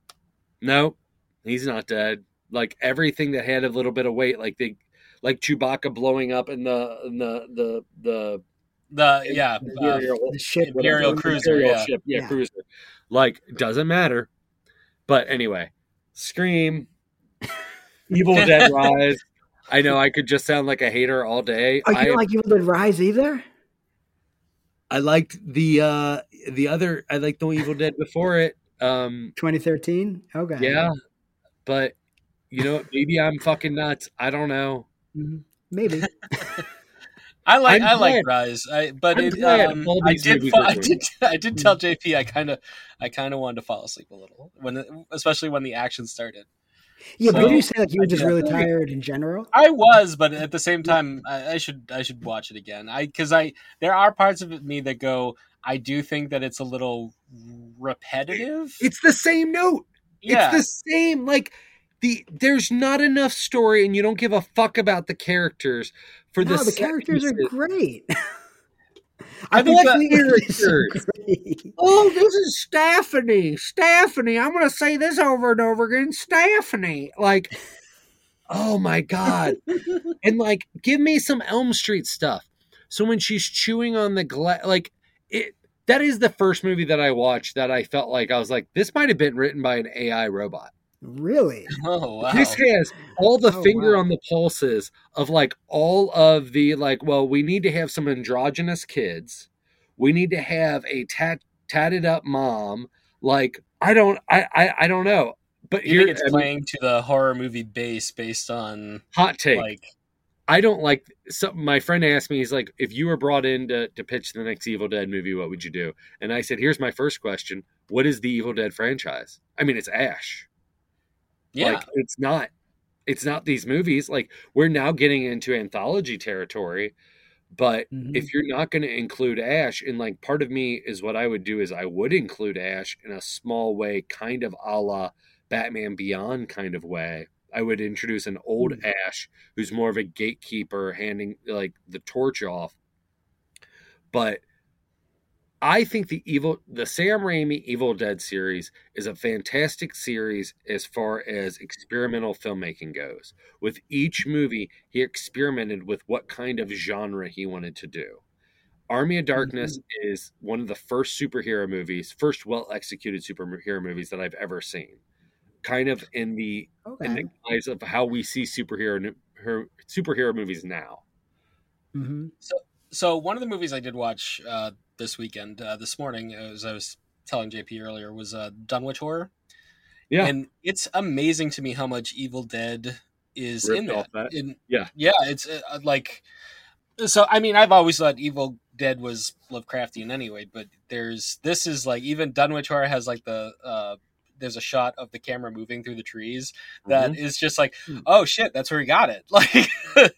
no, he's not dead. Like, everything that had a little bit of weight, like they, like Chewbacca blowing up in the, in the, the, the, The yeah. Uh, Imperial- The ship, Imperial whatever, cruiser, Imperial yeah. ship, yeah, Yeah. cruiser. Like, doesn't matter. But anyway, Scream, Evil <laughs> Dead Rise. I know I could just sound like a hater all day. Oh, you I, don't like Evil Dead Rise either? I liked the uh the other. I liked the Evil Dead before it. Um, 2013. Okay. yeah, but you know, maybe I'm fucking nuts. I don't know. Maybe. <laughs> I like I'm I like Rise, I, but it, um, I did I did I did tell JP I kind of I kind of wanted to fall asleep a little when especially when the action started. Yeah, but did you say like you were just yeah. really tired in general? I was, but at the same time, I, I should I should watch it again. I because I there are parts of me that go. I do think that it's a little repetitive. It's the same note. yeah, It's the same. Like the there's not enough story, and you don't give a fuck about the characters for No, the, the characters are great. <laughs> I I think the characters are Characters. great. <laughs> Oh, this is Stephanie. Stephanie. I'm going to say this over and over again. Stephanie. Like, oh my God. <laughs> and like, give me some Elm Street stuff. So when she's chewing on the glass, like, it, that is the first movie that I watched that I felt like I was like, this might have been written by an AI robot. Really? <laughs> oh wow. This has all the Oh, finger wow. on the pulses of like all of the like, well, we need to have some androgynous kids. We need to have a tat tatted up mom. Like, I don't I I, I don't know. But you here think it's I mean, playing to the horror movie base based on hot take. like I don't like so my friend asked me, he's like, if you were brought in to, to pitch the next Evil Dead movie, what would you do? And I said, Here's my first question. What is the Evil Dead franchise? I mean, it's Ash. Yeah Like it's not it's not these movies. Like we're now getting into anthology territory, but Mhm. if you're not going to include Ash, and like part of me is what I would do is I would include Ash in a small way, kind of a la Batman Beyond kind of way. I would introduce an old Hmm. Ash who's more of a gatekeeper, handing like the torch off. But I think the evil, the Sam Raimi Evil Dead series is a fantastic series as far as experimental filmmaking goes. With each movie, he experimented with what kind of genre he wanted to do. Army of Darkness is one of the first superhero movies, first well executed superhero movies that I've ever seen. Kind of in the in the guise of how we see superhero her, superhero movies now. hmm So one of the movies I did watch uh, this weekend, uh, this morning, as I was telling JP earlier, was uh, Dunwich Horror. Yeah. and it's amazing to me how much Evil Dead is Ripped in that. that. In- Yeah. yeah, it's uh, like. So I mean, I've always thought Evil Dead was Lovecraftian anyway, but there's this is like even Dunwich Horror has like the. Uh, there's a shot of the camera moving through the trees that is just like Hmm. oh shit that's where he got it <laughs> like <laughs>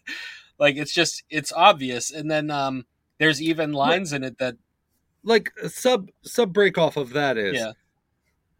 like it's just it's obvious and then um there's even lines in it that like a sub sub break off of that is Yeah.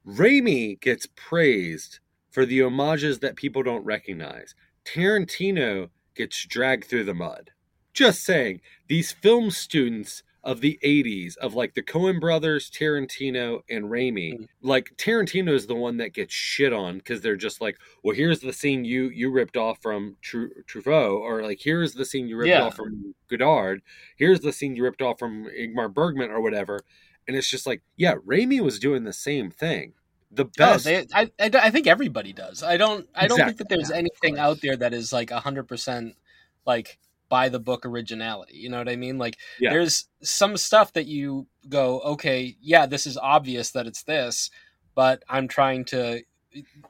Raimi gets praised for the homages that people don't recognize. Tarantino gets dragged through the mud. Just saying, these film students of the 80s, of like the Coen brothers, Tarantino, and Raimi, Mhm. like Tarantino is the one that gets shit on because they're just like, well, here's the scene you you ripped off from Tru- Truffaut, or like, here's the scene you ripped Yeah. off from Godard, here's the scene you ripped off from Ingmar Bergman, or whatever. And it's just like, yeah, Raimi was doing the same thing. The oh, best. they, I, I I think everybody does I don't I don't think that there's Yeah, anything out there that is like hundred percent like by the book originality you know what I mean like Yeah. there's some stuff that you go okay yeah this is obvious that it's this but I'm trying to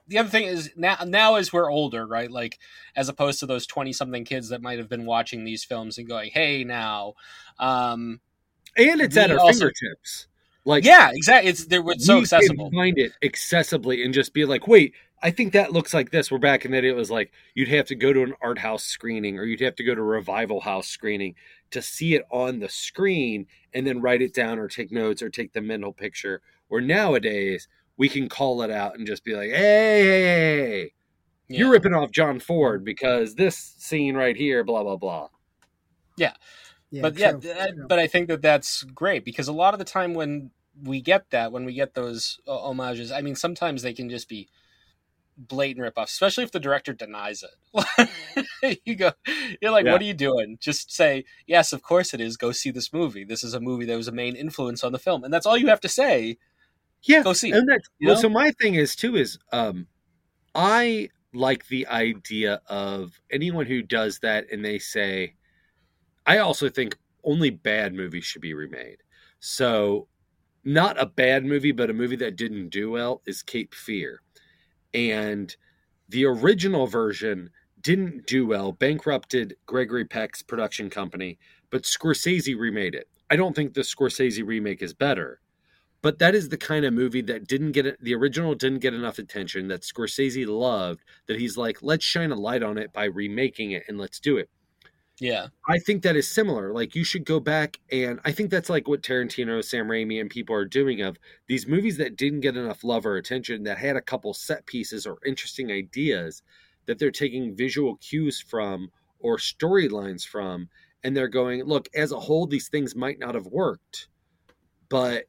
the other thing is now now as we're older right like as opposed to those 20 something kids that might have been watching these films and going hey now um and it's at our also- fingertips. Like, yeah exactly it's there it's so accessible find it accessibly and just be like, wait, I think that looks like this. We're back in that. It was like you'd have to go to an art house screening or you'd have to go to a revival house screening to see it on the screen and then write it down or take notes or take the mental picture. Where nowadays we can call it out and just be like, hey, hey, hey, Yeah. you're ripping off John Ford because this scene right here, blah blah blah. Yeah, but yeah, true, th- true. but I think that that's great because a lot of the time when we get that, when we get those uh, homages, I mean, sometimes they can just be blatant ripoffs, especially if the director denies it. <laughs> you go, you're like, Yeah. what are you doing? Just say, yes, of course it is. Go see this movie. This is a movie that was a main influence on the film, and that's all you have to say. Yeah, Go see and well. know? So my thing is too is um, I like the idea of anyone who does that and they say, I also think only bad movies should be remade. So, not a bad movie, but a movie that didn't do well is Cape Fear. And the original version didn't do well, bankrupted Gregory Peck's production company, but Scorsese remade it. I don't think the Scorsese remake is better, but that is the kind of movie that didn't get the original didn't get enough attention that Scorsese loved that he's like let's shine a light on it by remaking it and let's do it. Yeah. I think that is similar. Like you should go back and I think that's like what Tarantino, Sam Raimi and people are doing of these movies that didn't get enough love or attention that had a couple set pieces or interesting ideas that they're taking visual cues from or storylines from and they're going, look, as a whole these things might not have worked, but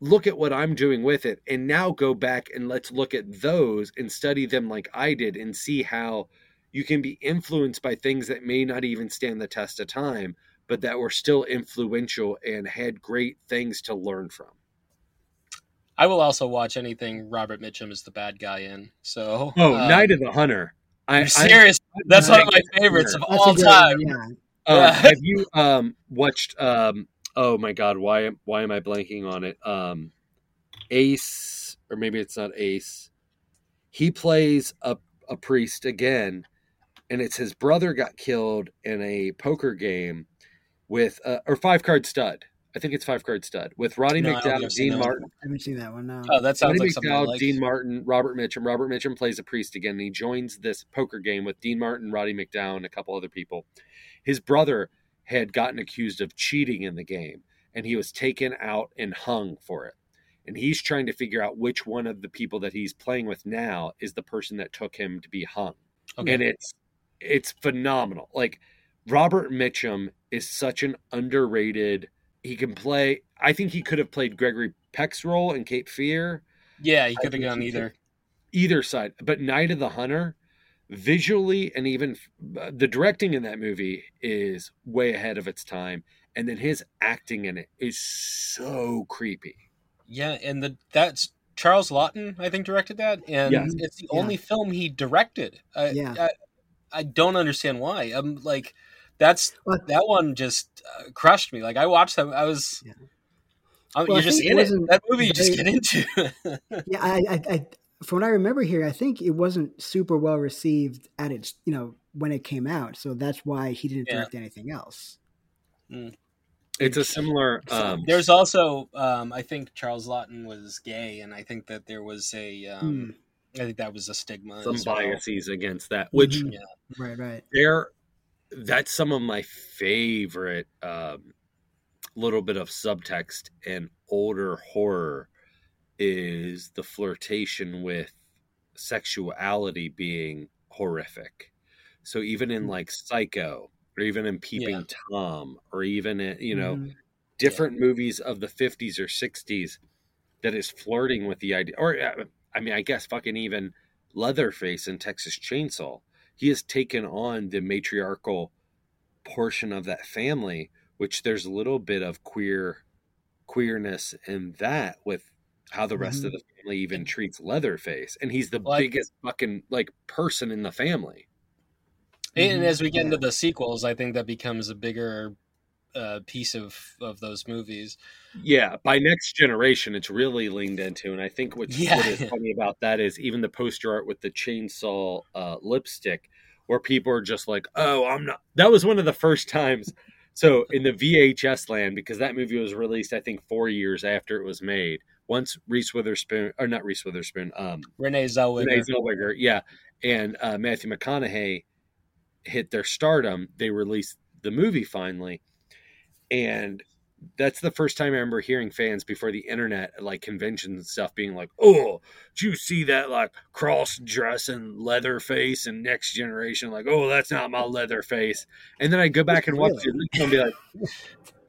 look at what I'm doing with it and now go back and let's look at those and study them like I did and see how you can be influenced by things that may not even stand the test of time but that were still influential and had great things to learn from. I will also watch anything Robert Mitchum is the bad guy in. So Oh, um, Night of the Hunter. I'm serious. I, That's one of my favorites of all time. Yeah. Uh, <laughs> have you um, watched um, oh my god, why why am I blanking on it? Um, Ace, or maybe it's not Ace. He plays a a priest again, and it's his brother got killed in a poker game with uh, or five card stud. I think it's five card stud with Roddy no, McDowall, Dean Martin. I haven't seen that one. No. Oh, that sounds Roddy like McDowall, like. Dean Martin, Robert Mitchum. Robert Mitchum plays a priest again, and he joins this poker game with Dean Martin, Roddy McDowall, and a couple other people. His brother had gotten accused of cheating in the game and he was taken out and hung for it. And he's trying to figure out which one of the people that he's playing with now is the person that took him to be hung. Okay. And it's it's phenomenal. Like Robert Mitchum is such an underrated he can play I think he could have played Gregory Peck's role in Cape Fear. Yeah, he could have gone either. Either side. But Night of the Hunter, visually and even uh, the directing in that movie is way ahead of its time and then his acting in it is so creepy yeah and the that's charles Laughton, i think directed that and yes. it's the yeah. only film he directed I, yeah I, I, don't understand why i'm like that's that one just uh, crushed me like i watched that i was yeah. well, you're just in it, it. that movie you just get into <laughs> yeah I, I I, from what I remember here, I think it wasn't super well received at its, you know, when it came out. So that's why he didn't direct anything else. Mm. It's a similar. Um, There's also, um, I think Charles Laughton was gay, and I think that there was a, um, mm. I think that was a stigma. Some biases well. against that, which, mm-hmm. yeah. right, right. There, that's some of my favorite um, little bit of subtext in older horror is the flirtation with sexuality being horrific. So even in mm. like Psycho, or even in Peeping yeah. Tom, or even in, you know, mm-hmm. different yeah. movies of the 50s or 60s that is flirting with the idea. Or, uh, I mean, I guess fucking even Leatherface in Texas Chainsaw. He has taken on the matriarchal portion of that family, which there's a little bit of queer queerness in that with how the rest mm-hmm. of the family even treats Leatherface, and he's the like, biggest fucking like person in the family. And mm-hmm. as we get into the sequels, I think that becomes a bigger uh, piece of of those movies. Yeah, by next generation, it's really leaned into, and I think what's yeah. what is funny about that is even the poster art with the chainsaw uh, lipstick, where people are just like, "Oh, I'm not." That was one of the first times. So in the VHS land, because that movie was released, I think four years after it was made once Reese Witherspoon or not Reese Witherspoon, um, Renee Zellweger, Renee Zellweger, yeah, and uh, Matthew McConaughey hit their stardom, they released the movie finally, and that's the first time I remember hearing fans before the internet, like conventions and stuff, being like, "Oh, do you see that like cross dress and leather face and next generation? Like, oh, that's not my leather face." And then I go back and watch it and be like,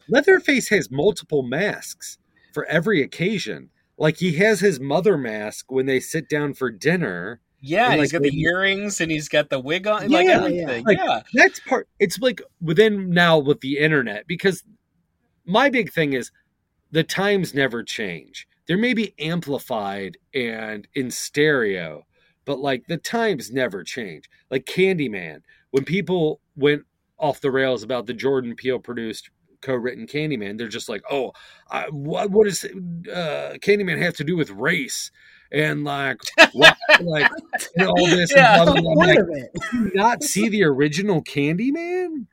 "Leatherface has multiple masks." for every occasion. Like he has his mother mask when they sit down for dinner. Yeah, and, like, he's got the earrings and he's got the wig on, yeah, like everything. Yeah. Like, yeah, that's part. It's like within now with the internet because my big thing is the times never change. There may be amplified and in stereo, but like the times never change. Like Candyman, when people went off the rails about the Jordan Peele produced co-written Candyman. They're just like, oh, I, what what does uh, Candyman have to do with race? And like, <laughs> what, like and all this. Yeah. and blah, blah, blah. Like, Part of it. "Do you not <laughs> see the original Candyman?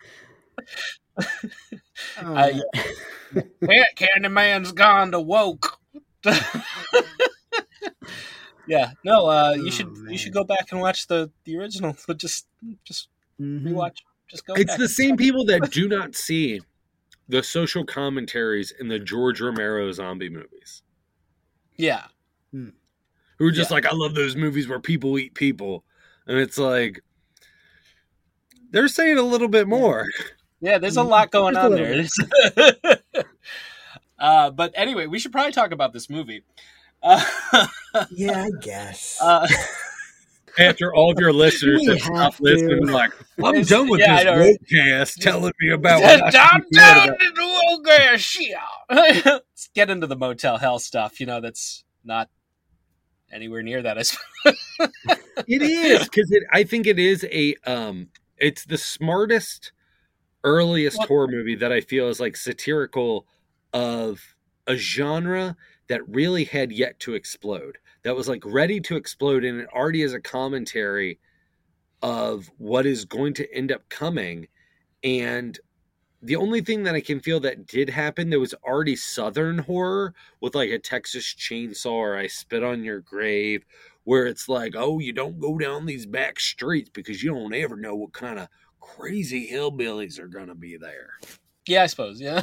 <laughs> Oh, Uh, man. Can- Candyman's gone to woke. yeah, no. Uh, you Oh, should man. you should go back and watch the the original. But just just Mhm. rewatch. Just go. It's back the same people that do not see the social commentaries in the George Romero zombie movies. Yeah, Who are just Yeah. like, I love those movies where people eat people. And it's like they're saying a little bit more. yeah. There's a lot going on there. uh, but anyway, we should probably talk about this movie. Uh, Yeah, I guess. uh, After all of your listeners have have stopped listening, to. like, I'm It's- done with yeah, this know, right? podcast telling me about what I Down, should be mad down about. to the old girl shit. Let's get into the Motel Hell stuff. You know, that's not anywhere near that. I suppose. It is because it. I think it is a. Um, it's the smartest, earliest Well- horror movie that I feel is like satirical of a genre that really had yet to explode. That was like ready to explode, and it already is a commentary of what is going to end up coming. And the only thing that I can feel that did happen, there was already Southern horror with like a Texas chainsaw or I spit on your grave, where it's like, oh, you don't go down these back streets because you don't ever know what kind of crazy hillbillies are going to be there. Yeah, I suppose. Yeah.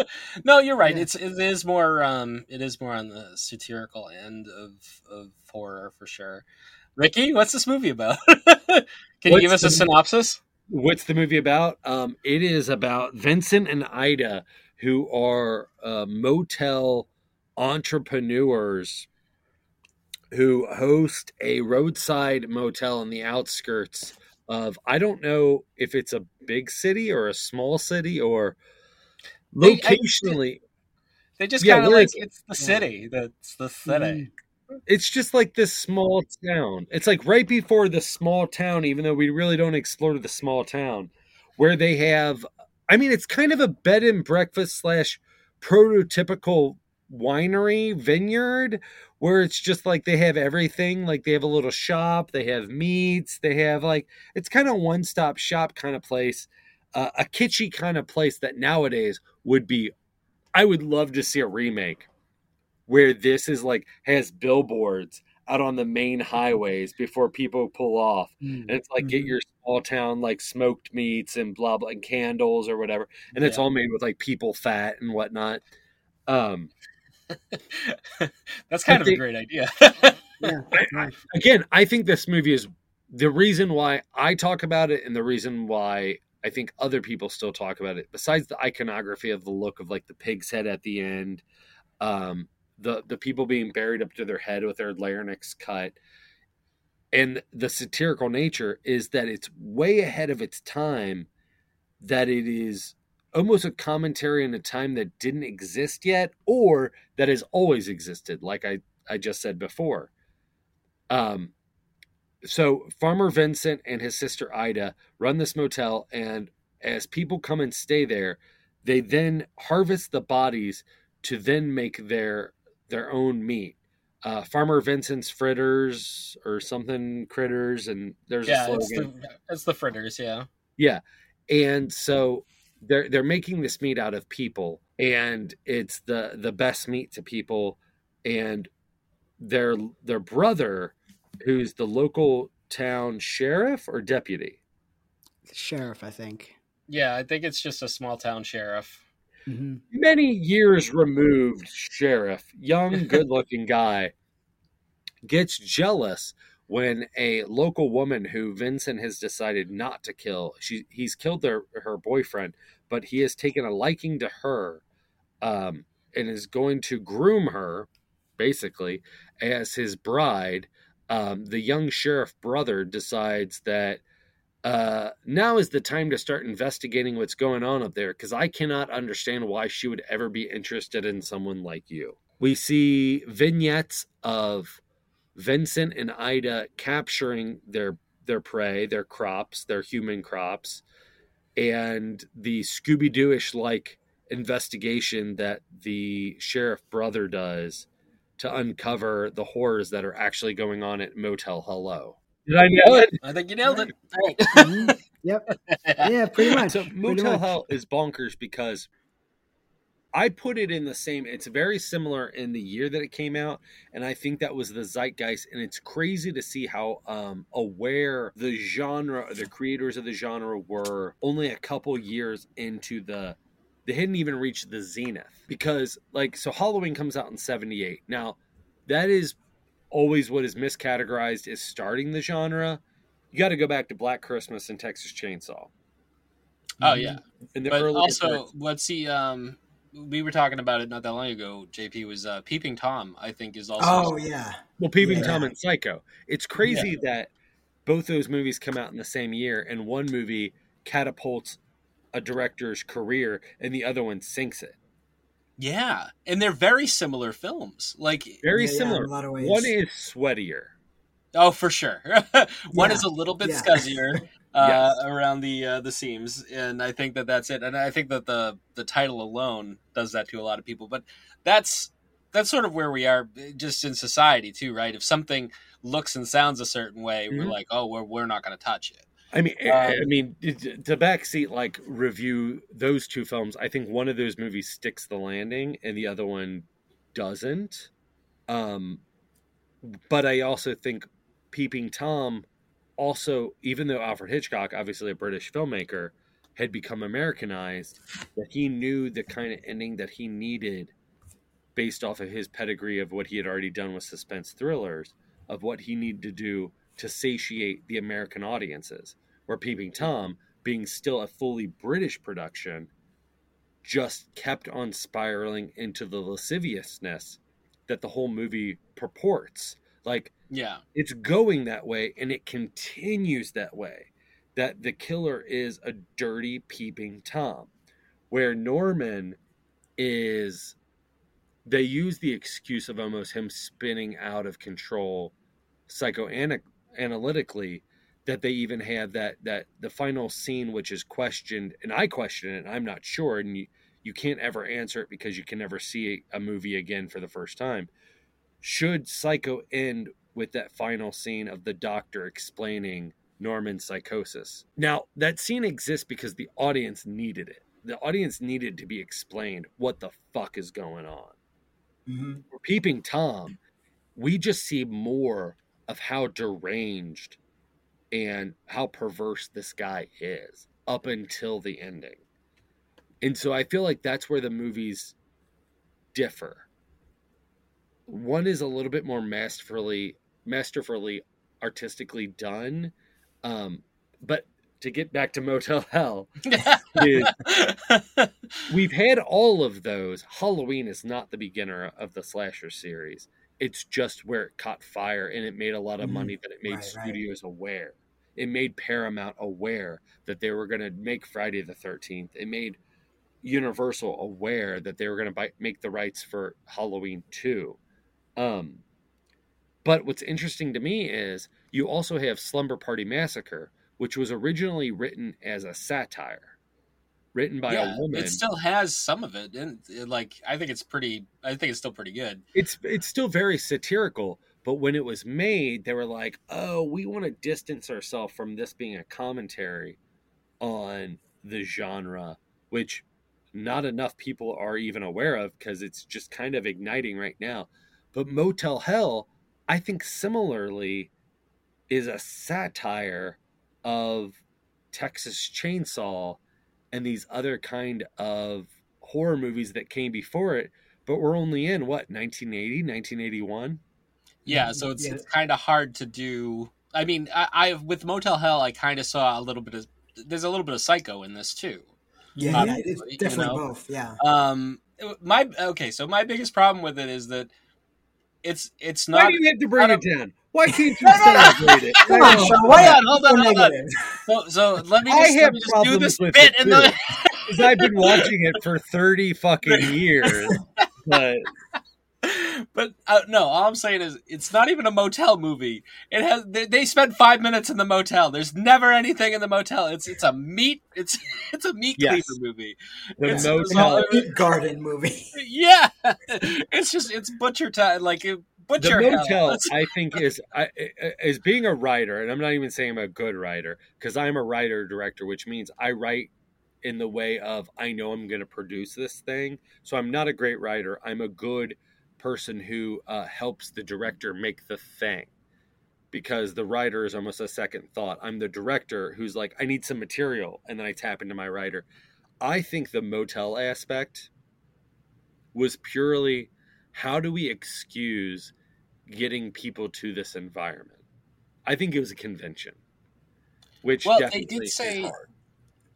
<laughs> no, you're right. Yeah. It's it is more um it is more on the satirical end of of horror for sure. Ricky, what's this movie about? <laughs> Can you give us a the- synopsis? What's the movie about? Um, it is about Vincent and Ida, who are uh, motel entrepreneurs who host a roadside motel in the outskirts of, I don't know if it's a big city or a small city or They- I- locationally. They just Yeah, kind of where like it's the city. That's the city. It's just like this small town. It's like right before the small town, even though we really don't explore the small town, where they have. I mean, it's kind of a bed and breakfast slash prototypical winery vineyard where it's just like they have everything like they have a little shop they have meats they have like it's kind of one stop shop kind of place uh, a kitschy kind of place that nowadays would be i would love to see a remake where this is like has billboards out on the main highways before people pull off Mm. and it's like get Mhm. your small town like smoked meats and blah blah and candles or whatever and it's all made with like people fat and whatnot um <laughs> That's kind of a great idea. Yeah. <laughs> I- right. again i think this movie is the reason why i talk about it and the reason why i think other people still talk about it besides the iconography of the look of like the pig's head at the end um the the people being buried up to their head with their larynx cut. And the satirical nature is that it's way ahead of its time that it is almost a commentary in a time that didn't exist yet or that has always existed like i i just said before. Um so farmer vincent and his sister ida run this motel and as people come and stay there they then harvest the bodies to then make their their own meat uh, farmer vincent's fritters or something critters and there's a yeah, slogan it's the it's the fritters. Yeah. yeah. And so they're they're making this meat out of people and it's the the best meat to people and their their brother who's the local town sheriff or deputy. Sheriff, I think. Yeah, I think it's just a small town sheriff. Hmm Many years removed sheriff, young <laughs> good-looking guy gets jealous when a local woman who Vincent has decided not to kill, she he's killed their her boyfriend, but he has taken a liking to her, um, and is going to groom her, basically, as his bride. Um, the young sheriff brother decides that uh, now is the time to start investigating what's going on up there because I cannot understand why she would ever be interested in someone like you. We see vignettes of Vincent and Ida capturing their their prey, their crops, their human crops, and the Scooby Dooish like investigation that the sheriff brother does to uncover the horrors that are actually going on at Motel Hello. Did I nail it? I think you nailed it. All right. Mhm. Yep. <laughs> Yeah, pretty much. So Motel. Hell is bonkers because I put it in the same. It's very similar in the year that it came out, and I think that was the zeitgeist. And it's crazy to see how um, aware the genre, the creators of the genre, were only a couple years into the. They hadn't even reached the zenith because, like, so Halloween comes out in '78. Now, that is always what is miscategorized as starting the genre. You got to go back to Black Christmas and Texas Chainsaw. Oh yeah. In the but early also let's see um we were talking about it not that long ago jp was uh peeping tom i think is also Oh yeah. well, Peeping Yeah. Tom and Psycho. It's crazy that both those movies come out in the same year, and one movie catapults a director's career, and the other one sinks it. Yeah and they're very similar films like Very Yeah, yeah, similar. in a lot of ways. One is sweatier. oh for sure <laughs> one Yeah. is a little bit Yeah. scuzzier <laughs> uh Yes. around the uh the seams and i think that that's it and i think that the the title alone does that to a lot of people but that's that's sort of where we are eh, just in society too right if something looks and sounds a certain way we're Mhm. like oh we're, we're not going to touch it I mean, I- Um, I mean, to backseat like review those two films. I think one of those movies sticks the landing, and the other one doesn't. Um, but I also think Peeping Tom, also, even though Alfred Hitchcock, obviously a British filmmaker, had become Americanized, that he knew the kind of ending that he needed based off of his pedigree of what he had already done with suspense thrillers, of what he needed to do to satiate the American audiences. Where Peeping Tom, being still a fully British production, just kept on spiraling into the lasciviousness that the whole movie purports. Like, yeah it's going that way and it continues that way that the killer is a dirty peeping tom where norman is they use the excuse of almost him spinning out of control psychoanalytically that they even have that that the final scene which is questioned and i question it and i'm not sure and you, you can't ever answer it because you can never see a movie again for the first time should psycho end with that final scene of the doctor explaining Norman's psychosis. Now, that scene exists because the audience needed it. The audience needed to be explained what the fuck is going on. Mhm. For Peeping Tom, we just see more of how deranged and how perverse this guy is up until the ending. And so I feel like that's where the movies differ. One is a little bit more masterfully masterfully artistically done. Um, but to get back to Motel <laughs> Hell, is <laughs> we've had all of those. Halloween is not the beginner of the slasher series. It's just where it caught fire and it made a lot of Mhm. money that it made Right, right. studios aware. It made Paramount aware that they were going to make Friday the 13th. It made Universal aware that they were going to make the rights for Halloween 2. Um, but what's interesting to me is you also have Slumber Party Massacre, which was originally written as a satire, written by yeah, a woman. it still has some of it, and it, like I think it's pretty. I think it's still pretty good. it's it's still very satirical but when it was made they were like oh we want to distance ourselves from this being a commentary on the genre which not enough people are even aware of because it's just kind of igniting right now but motel hell i think similarly is a satire of texas chainsaw and these other kind of horror movies that came before it but we're only in what 1980 1981 Yeah, so it's Yeah. it's kind of hard to do. I mean, I, I with Motel Hell, I kind of saw a little bit of. There's a little bit of Psycho in this too. Yeah, Um, yeah, it's you definitely know, both. Yeah. Um, my okay, so my biggest problem with it is that it's it's not. why not. do you have to bring I it down why can't you <laughs> No, no, no. celebrate it <laughs> Come on, Hold Sean, on, why hold on, you so hold on. So, so let me I just, have let me just do this with bit it, in the. <laughs> because i've been watching it for 30 fucking years but but uh, no, all I'm saying is it's not even a motel movie. It has they, they spent five minutes in the motel. There's never anything in the motel. It's it's a meat it's it's a meat Yes. cleaver movie. The It's- motel- it's- Meat garden movie. yeah, it's just it's butcher time like it- the butcher hell. motel i think is I, as being a writer and i'm not even saying i'm a good writer because i'm a writer director which means i write in the way of i know i'm going to produce this thing so i'm not a great writer. I'm a good person who uh, helps the director make the thing because the writer is almost a second thought. I'm the director who's like i need some material and then i tap into my writer. I think the motel aspect was purely how do we excuse getting people to this environment. I think it was a convention, which Well, they did say- hard.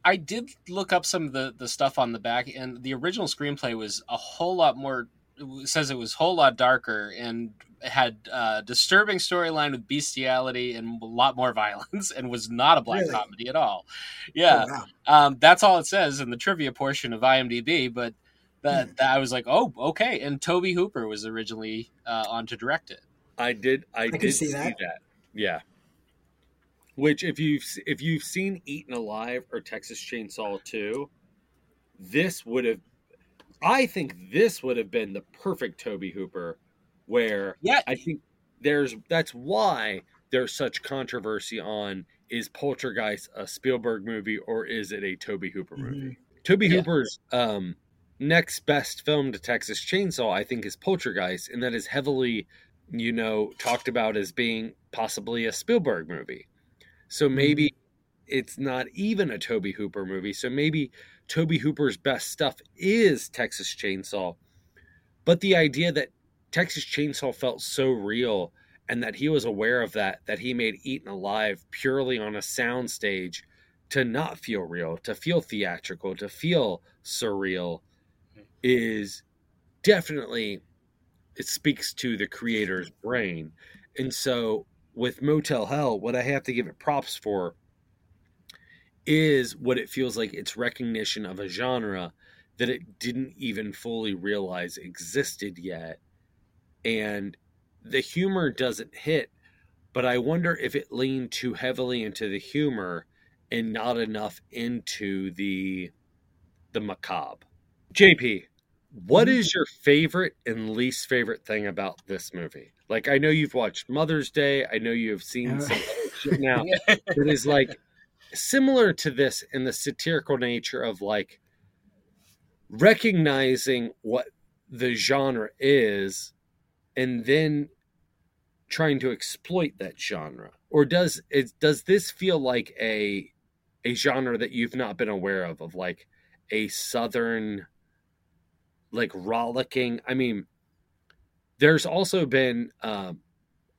I did look up some of the, the stuff on the back, and the original screenplay was a whole lot more. It says it was a whole lot darker and had uh, disturbing storyline with bestiality and a lot more violence, <laughs> and was not a black Really? comedy at all. Yeah, Oh, wow. um, that's all it says in the trivia portion of IMDb. But that, that I was like, oh, okay. And Tobe Hooper was originally uh, on to direct it. I did. I, can did see see that. that. Yeah. Which, if you've if you've seen Eaten Alive or Texas Chainsaw Two, this would have. I think this would have been the perfect Tobe Hooper, where Yeah, I think there's that's why there's such controversy on is Poltergeist a Spielberg movie or is it a Tobe Hooper Mhm. movie? Toby Yeah. Hooper's um, next best film to Texas Chainsaw, I think, is Poltergeist, and that is heavily, you know, talked about as being possibly a Spielberg movie. So mm-hmm. maybe it's not even a Tobe Hooper movie. So maybe Tobe Hooper's best stuff is Texas Chainsaw. But the idea that Texas Chainsaw felt so real and that he was aware of that, that he made Eaten Alive purely on a soundstage to not feel real, to feel theatrical, to feel surreal is definitely it speaks to the creator's brain. And so with Motel Hell, what I have to give it props for is what it feels like it's recognition of a genre that it didn't even fully realize existed yet. And the humor doesn't hit, but I wonder if it leaned too heavily into the humor and not enough into the the macabre. JP, what mm-hmm. is your favorite and least favorite thing about this movie? Like I know you've watched Mother's Day, I know you have seen uh, some <laughs> shit now that is like similar to this in the satirical nature of like recognizing what the genre is and then trying to exploit that genre. Or does it does this feel like a a genre that you've not been aware of of like a southern like rollicking. I mean there's also been um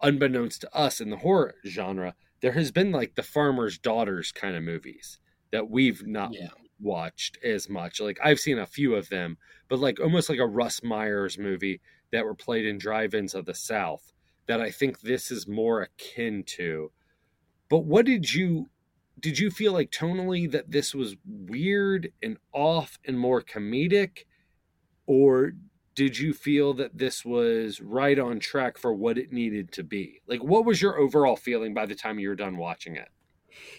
unbeknownst to us in the horror genre there has been like the farmer's daughters kind of movies that we've not Yeah. watched as much. Like i've seen a few of them but like almost like a russ myers movie that were played in drive-ins of the south that i think this is more akin to. But what did you did you feel like tonally that this was weird and off and more comedic or did you feel that this was right on track for what it needed to be like what was your overall feeling by the time you were done watching it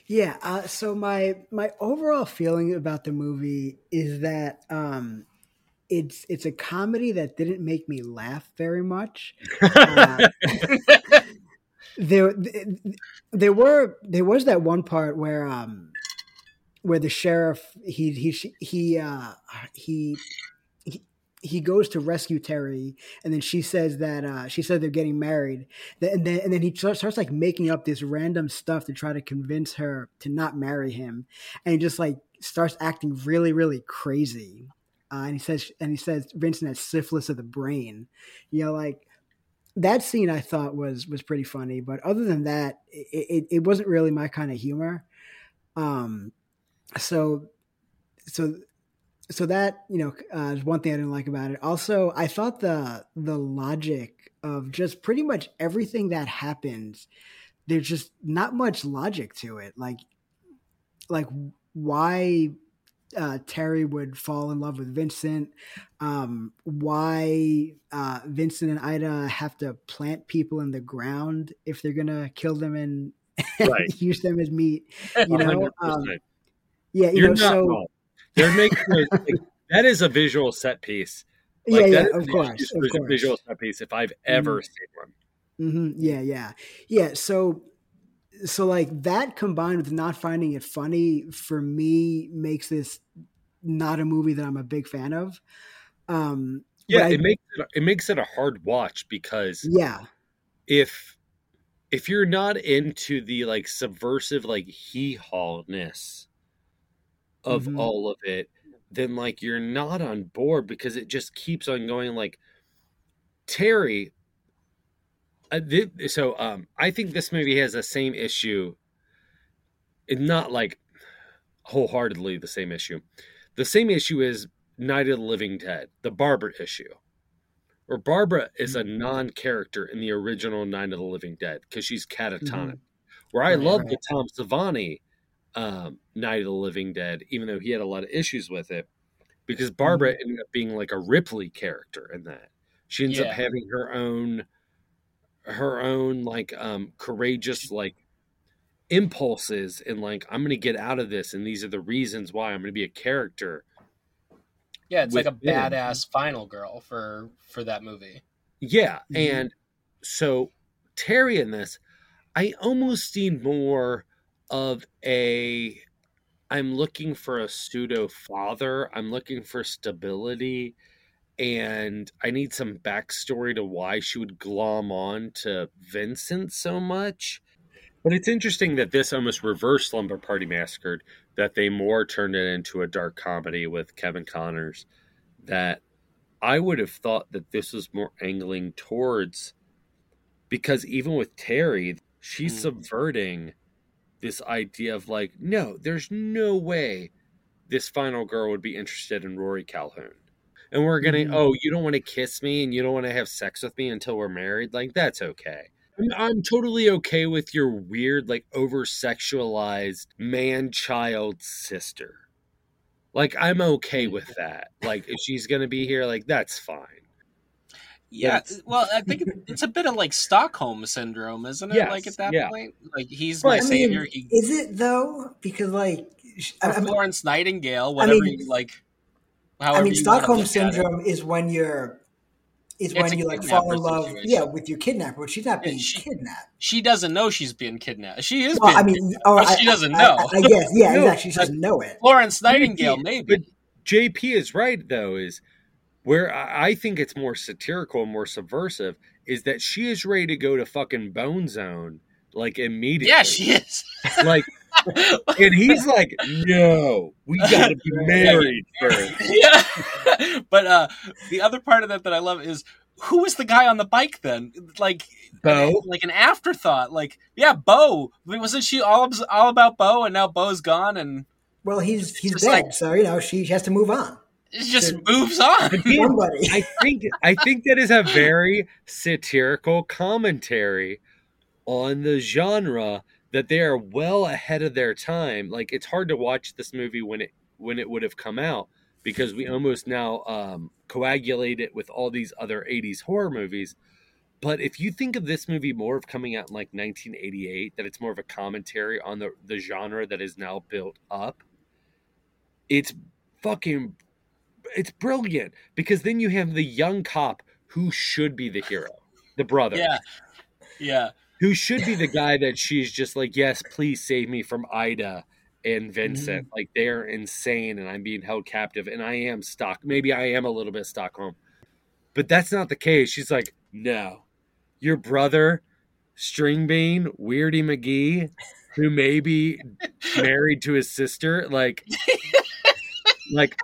Yeah. Uh, so my my overall feeling about the movie is that um, it's it's a comedy that didn't make me laugh very much. <laughs> Uh, there there were there was that one part where um where the sheriff he he he uh he he, goes to rescue Terry, and then she says that uh, she said they're getting married, and then and then he starts, starts like making up this random stuff to try to convince her to not marry him, and he just like starts acting really really crazy, uh, and he says and he says Vincent has syphilis of the brain, you know like that scene I thought was was pretty funny, but other than that, it, it, it wasn't really my kind of humor. Um, so so so that you know uh, is one thing I didn't like about it. Also, I thought the the logic of just pretty much everything that happens, there's just not much logic to it. Like like why uh, Terry would fall in love with Vincent, um, why uh, Vincent and Ida have to plant people in the ground if they're gonna kill them and <laughs> right. use them as meat. You know, um, yeah, you You're know, so wrong. They're making that is a visual set piece. Like, yeah, yeah, of course, of course. visual set piece if I've ever mm-hmm. seen one. Mm-hmm. Yeah, yeah, yeah. So so like that combined with not finding it funny for me makes this not a movie that I'm a big fan of. Um, yeah, I, it makes it, it makes it a hard watch because yeah, if if you're not into the like subversive like hee hawness of mm-hmm. all of it, then like you're not on board because it just keeps on going. Like Terry uh, th- so um, I think this movie has the same issue. It's not like wholeheartedly the same issue. The same issue is Night of the Living Dead, the Barbara issue, where Barbara is a mm-hmm. non-character in the original Night of the Living Dead because she's catatonic. Mm-hmm. Where I right, love right. the Tom Savini um, Night of the Living Dead, even though he had a lot of issues with it, because Barbara mm-hmm. ended up being like a Ripley character in that. She ends yeah. up having her own her own like um courageous like impulses and like I'm going to get out of this and these are the reasons why I'm going to be a character. Yeah, it's like a badass final girl for for that movie. Yeah, mm-hmm. and so Terry in this I almost need more of a I'm looking for a pseudo father. I'm looking for stability and I need some backstory to why she would glom on to Vincent so much. But it's interesting that this almost reversed Slumber Party Massacred, that they more turned it into a dark comedy with Kevin Connors. That I would have thought that this was more angling towards, because even with Terry, she's mm. subverting this idea of like, no, there's no way this final girl would be interested in Rory Calhoun. And we're gonna mm-hmm. oh you don't want to kiss me and you don't want to have sex with me until we're married? Like that's okay. I'm, I'm totally okay with your weird like over sexualized man child sister. Like i'm okay with that. Like if she's gonna be here like that's fine yeah, uh, well, I think it's a bit of like Stockholm syndrome, isn't it? Yes, like at that yeah. point, like he's my I savior. Mean, he, is it though? Because like I, Florence Nightingale, whatever, I mean, you, like I mean, Stockholm syndrome is when you're is it's when you like fall in love, situation. yeah, with your kidnapper, but she's not being she, kidnapped. She doesn't know she's being kidnapped. She is. Well, I mean, or oh, I, she doesn't I, know. I, I, guess, yeah, <laughs> no, exactly. She doesn't know it. Florence Nightingale, maybe. But JP is right though. Is where I think it's more satirical and more subversive is that she is ready to go to fucking Bone Zone like immediately. Yeah, she is. like <laughs> and he's like, "No, we got to be <laughs> married first. Yeah, <laughs> but uh, the other part of that that I love is who was the guy on the bike then? Like Bo, like an afterthought. Like, yeah, Bo. Wasn't she all all about Bo, and now Bo's gone? And well, he's he's dead, like, so you know she has to move on. It just moves on. I think I think that is a very satirical commentary on the genre that they are well ahead of their time. Like it's hard to watch this movie when it when it would have come out because we almost now um, coagulate it with all these other 80s horror movies. But if you think of this movie more of coming out in like 1988, that it's more of a commentary on the, the genre that is now built up, it's fucking, it's brilliant because then you have the young cop who should be the hero, the brother. Yeah. Yeah who should be the guy that she's just like, yes, please save me from Ida and Vincent. Mm-hmm. Like they're insane and I'm being held captive and I am stuck. Maybe I am a little bit Stockholm. But that's not the case. She's like, no, your brother, Stringbean, Weirdy McGee, who may be married to his sister, like, <laughs> like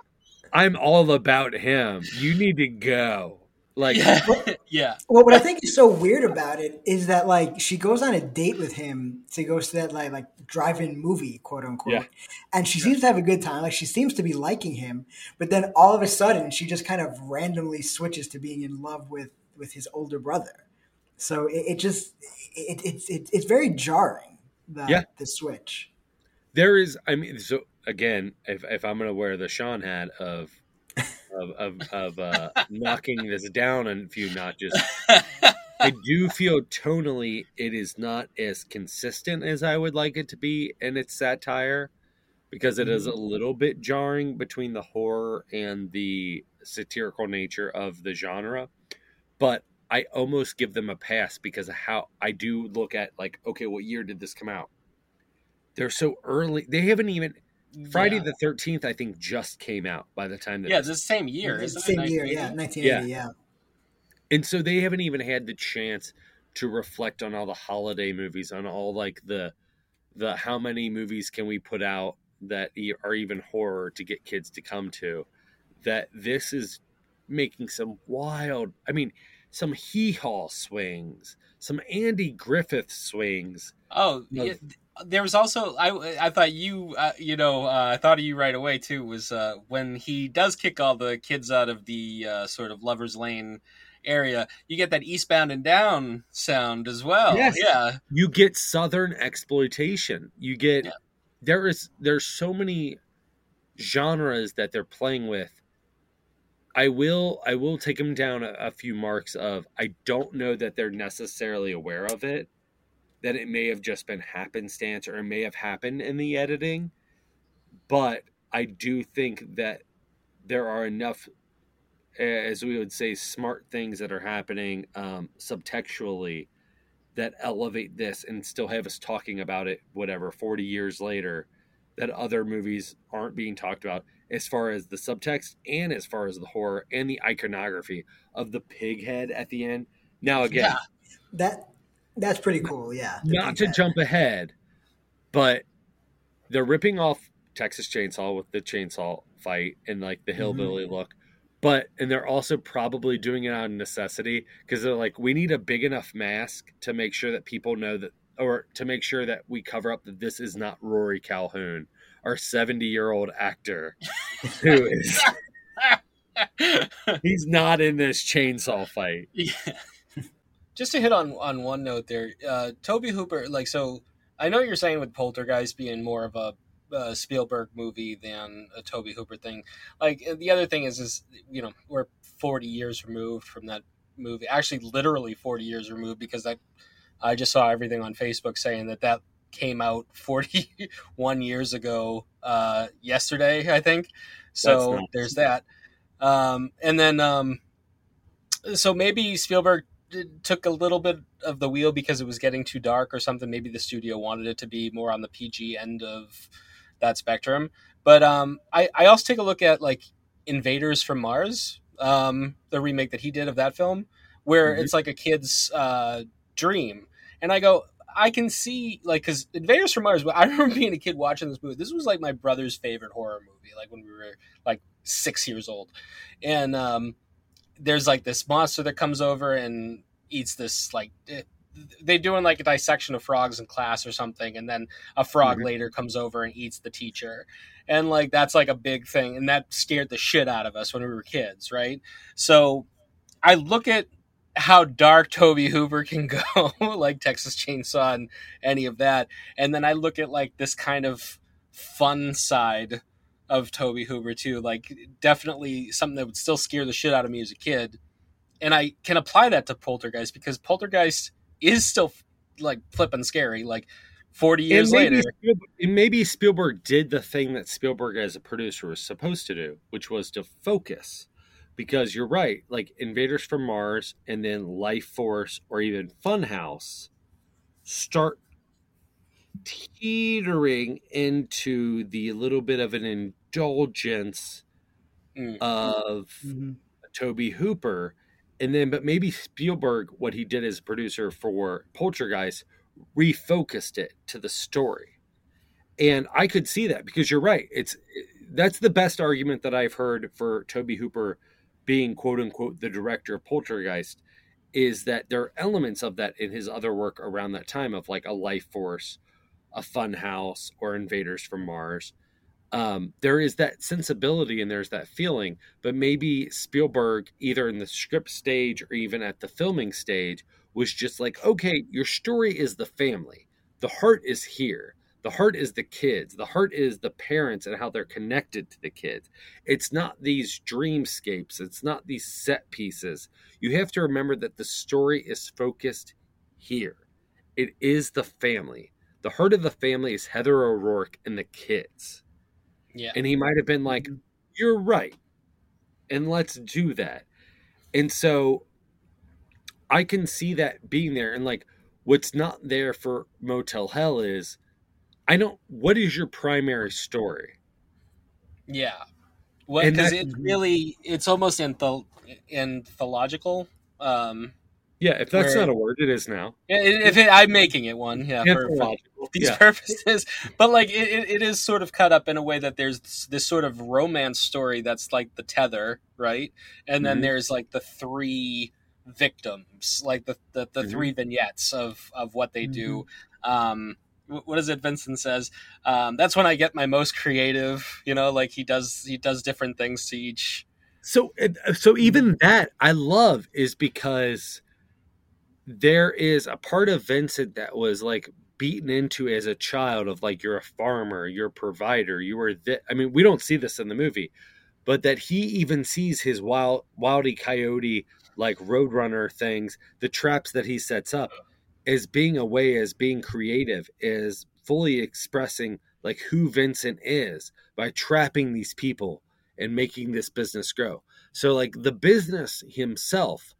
I'm all about him. You need to go. Like, yeah. <laughs> yeah. Well, what I think is so weird about it is that like she goes on a date with him to go to that like like drive-in movie, quote unquote, yeah. and she seems to have a good time. Like she seems to be liking him, but then all of a sudden she just kind of randomly switches to being in love with with his older brother. So it, it just it, it's it, it's very jarring. The, yeah. the switch. There is. I mean, so again, if if I'm gonna wear the Sean hat of of of, of uh, <laughs> knocking this down a few notches, I <laughs> do feel tonally it is not as consistent as I would like it to be in its satire because it is a little bit jarring between the horror and the satirical nature of the genre. But I almost give them a pass because of how I do look at like, okay, what year did this come out? They're so early. They haven't even Friday Yeah. the Thirteenth. I think just came out by the time that Yeah, it's the same year. It's Isn't the it? same year, yeah, 1980? 1980, yeah. and so they haven't even had the chance to reflect on all the holiday movies on all like the the how many movies can we put out that e- are even horror to get kids to come to that this is making some wild i mean some hee-haw swings some andy griffith swings Oh, No. yeah, there was also I I thought you uh, you know uh, I thought of you right away too was uh, when he does kick all the kids out of the uh, sort of lovers lane area you get that eastbound and down sound as well Yes. yeah you get southern exploitation you get Yeah. there is there's so many genres that they're playing with i will i will take them down a, a few marks of i don't know that they're necessarily aware of it that it may have just been happenstance or it may have happened in the editing but i do think that there are enough as we would say smart things that are happening um, subtextually that elevate this and still have us talking about it whatever 40 years later that other movies aren't being talked about as far as the subtext and as far as the horror and the iconography of the pig head at the end now again Yeah. That that's pretty cool, yeah. not to head. jump ahead but they're ripping off texas chainsaw with the chainsaw fight and like the mm-hmm. hillbilly look but and they're also probably doing it out of necessity because they're like we need a big enough mask to make sure that people know that or to make sure that we cover up that this is not rory calhoun our 70 year old actor who is <laughs> <laughs> he's not in this chainsaw fight Yeah. Just to hit on on one note there, uh, Tobe Hooper, like so, I know you're saying with Poltergeist being more of a uh, Spielberg movie than a Tobe Hooper thing. Like the other thing is, is you know we're 40 years removed from that movie. Actually, literally 40 years removed because I I just saw everything on Facebook saying that that came out 41 years ago uh, yesterday, I think. So nuts. there's that. Um, and then um, so maybe Spielberg took a little bit of the wheel because it was getting too dark or something. Maybe the studio wanted it to be more on the PG end of that spectrum. But um, I, I also take a look at like Invaders from Mars, um, the remake that he did of that film, where Mhm. it's like a kid's uh, dream. And I go, I can see like because Invaders from Mars. I <laughs> remember being a kid watching this movie. This was like my brother's favorite horror movie, like when we were like six years old, and um, there's like this monster that comes over and eats this like eh, they're doing like a dissection of frogs in class or something and then a frog Mhm. later comes over and eats the teacher and like that's like a big thing and that scared the shit out of us when we were kids right so i look at how dark Tobe Hooper can <laughs> go like texas chainsaw and any of that and then i look at like this kind of fun side of Tobe Hooper too. Like definitely something that would still scare the shit out of me as a kid. And I can apply that to Poltergeist because Poltergeist is still like flipping scary. Like forty years and maybe later, Spielberg, and maybe Spielberg did the thing that Spielberg as a producer was supposed to do, which was to focus. Because you're right, like Invaders from Mars and then Lifeforce or even Funhouse start teetering into the little bit of an indulgence Mm. of Mhm. Tobe Hooper. And then, but maybe Spielberg, what he did as a producer for Poltergeist, refocused it to the story. And I could see that because you're right. It's that's the best argument that I've heard for Tobe Hooper being quote unquote the director of Poltergeist is that there are elements of that in his other work around that time of like a life force, a fun house, or invaders from Mars. Um, there is that sensibility and there's that feeling, but maybe Spielberg, either in the script stage or even at the filming stage, was just like, okay, your story is the family. The heart is here. The heart is the kids. The heart is the parents and how they're connected to the kids. It's not these dreamscapes. It's not these set pieces. You have to remember that the story is focused here. It is the family. The heart of the family is Heather O'Rourke and the kids. Yeah. And he might have been like, You're right. And let's do that. And so I can see that being there. And like, what's not there for Motel Hell is I don't, what is your primary story? Yeah. What, because that- it's really, it's almost anthol- anthological. Um, Yeah, if that's Where- not a word, it is now. if it, I'm making it one, yeah, for, for these Yeah. purposes, <laughs> but like it, it, is sort of cut up in a way that there's this, this sort of romance story that's like the tether, right? And then Mhm. there's like the three victims, like the the, the Mhm. three vignettes of of what they do. Mm-hmm. Um, what is it? Vincent says um, that's when I get my most creative. You know, like he does he does different things to each. So, uh, so even that I love is because there is a part of Vincent that was like beaten into as a child of like you're a farmer, you're a provider, you are that. I mean, we don't see this in the movie, but that he even sees his wild, wildy coyote like roadrunner things, the traps that he sets up, as being a way as being creative, is fully expressing like who Vincent is by trapping these people and making this business grow. So like the business himself,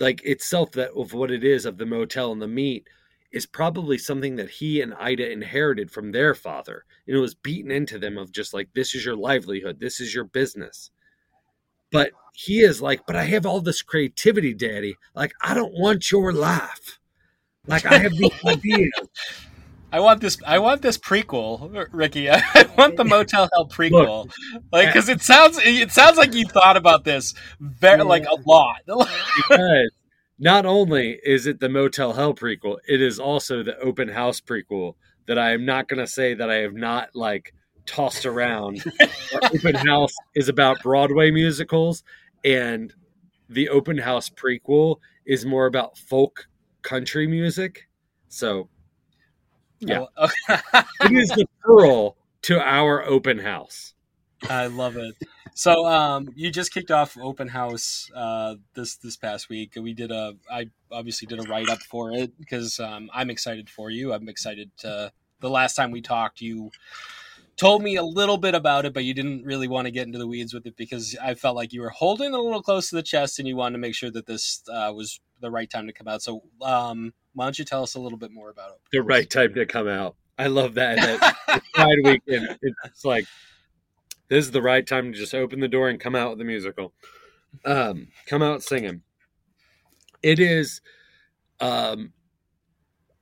like itself that of what it is of the motel and the meat is probably something that he and Ida inherited from their father. And it was beaten into them of just like this is your livelihood, this is your business. But he is like, but I have all this creativity, daddy. Like I don't want your life. Like I have these <laughs> ideas. I want this. I want this prequel, Ricky. <laughs> I want the Motel Hell prequel, like because it sounds. It sounds like you thought about this very like a lot. <laughs> because not only is it the Motel Hell prequel, it is also the Open House prequel that I am not going to say that I have not like tossed around. <laughs> open House is about Broadway musicals, and the Open House prequel is more about folk country music. So Yeah. Oh, <laughs> it is the pearl to our Open House. I love it. So, um, you just kicked off open house uh, this this past week. We did a. I obviously did a write up for it because um, I'm excited for you. I'm excited to. The last time we talked, you told me a little bit about it, but you didn't really want to get into the weeds with it because I felt like you were holding it a little close to the chest and you wanted to make sure that this uh, was the right time to come out. So, um, why don't you tell us a little bit more about it? The right time to come out. I love that. that <laughs> Pride weekend. It's like this is the right time to just open the door and come out with the musical. Um, come out singing. It is um,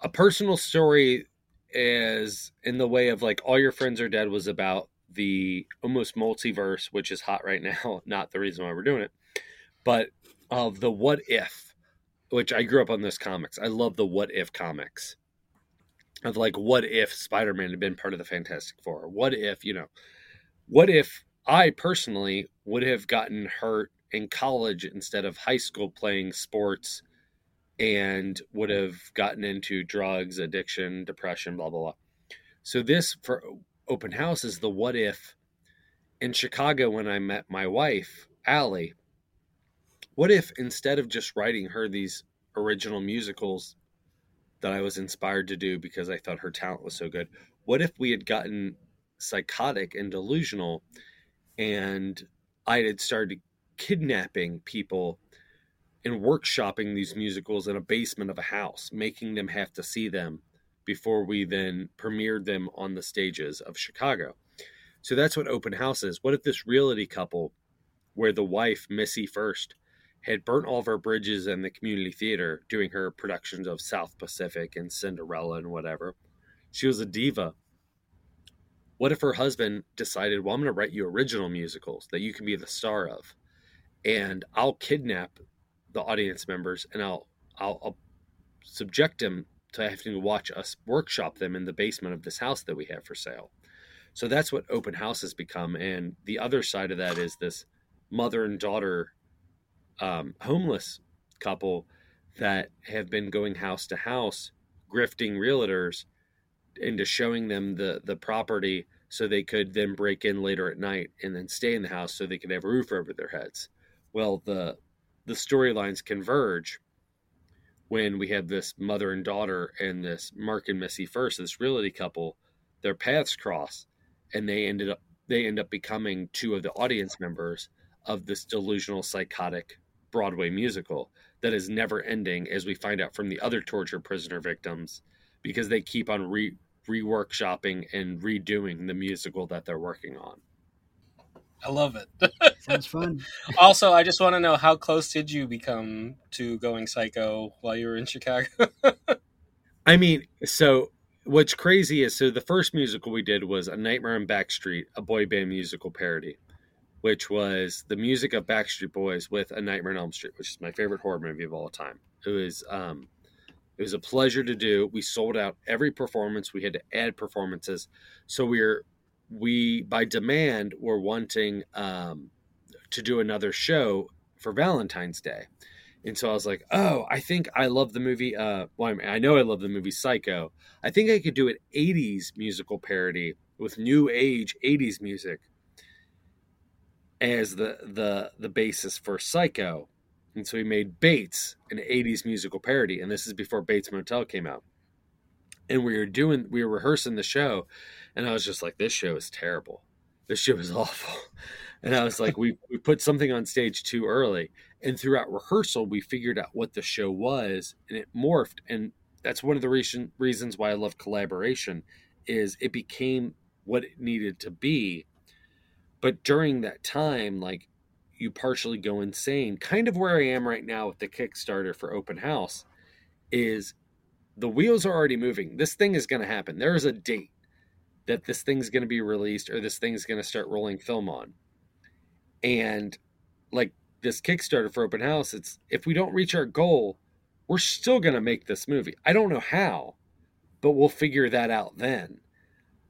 a personal story as in the way of like all your friends are dead was about the almost multiverse, which is hot right now. <laughs> Not the reason why we're doing it, but of the what if, which I grew up on this comics. I love the what if comics of like what if Spider-Man had been part of the Fantastic Four? What if, you know, what if I personally would have gotten hurt in college instead of high school playing sports and would have gotten into drugs, addiction, depression, blah blah blah. So this for open house is the what if in Chicago when I met my wife, Allie. What if instead of just writing her these original musicals that I was inspired to do because I thought her talent was so good. What if we had gotten psychotic and delusional and I had started kidnapping people and workshopping these musicals in a basement of a house, making them have to see them before we then premiered them on the stages of Chicago. So that's what open house is. What if this reality couple, where the wife, Missy First, had burnt all of her bridges in the community theater doing her productions of South Pacific and Cinderella and whatever. She was a diva. What if her husband decided, well, I'm going to write you original musicals that you can be the star of, and I'll kidnap the audience members and I'll I'll, I'll subject them to having to watch us workshop them in the basement of this house that we have for sale. So that's what open house has become, and the other side of that is this mother and daughter um, homeless couple that have been going house to house, grifting realtors into showing them the the property so they could then break in later at night and then stay in the house so they could have a roof over their heads. Well, the the storylines converge when we have this mother and daughter and this Mark and Missy first, this realty couple, their paths cross, and they ended up they end up becoming two of the audience members of this delusional psychotic Broadway musical that is never ending as we find out from the other torture prisoner victims because they keep on re reworkshopping and redoing the musical that they're working on. I love it. <laughs> Sounds fun. also, I just want to know how close did you become to going psycho while you were in Chicago? <laughs> I mean, so what's crazy is so the first musical we did was A Nightmare on Backstreet, a boy band musical parody, which was the music of Backstreet Boys with A Nightmare on Elm Street, which is my favorite horror movie of all time. It was um it was a pleasure to do. We sold out every performance. We had to add performances. So we we're we by demand were wanting um, to do another show for Valentine's Day. And so I was like, oh, I think I love the movie. Uh, well, I, mean, I know I love the movie Psycho. I think I could do an 80s musical parody with new age 80s music as the the the basis for Psycho. And so we made Bates an 80s musical parody. And this is before Bates Motel came out. And we were doing, we were rehearsing the show. And I was just like, this show is terrible. This show is <laughs> awful. And I was like, we, we put something on stage too early. And throughout rehearsal, we figured out what the show was and it morphed. And that's one of the reason, reasons why I love collaboration is it became what it needed to be. But during that time, like you partially go insane. Kind of where I am right now with the Kickstarter for Open House is the wheels are already moving. This thing is going to happen. There is a date that this thing's going to be released or this thing's going to start rolling film on. And like this Kickstarter for Open House, it's if we don't reach our goal, we're still going to make this movie. I don't know how, but we'll figure that out then.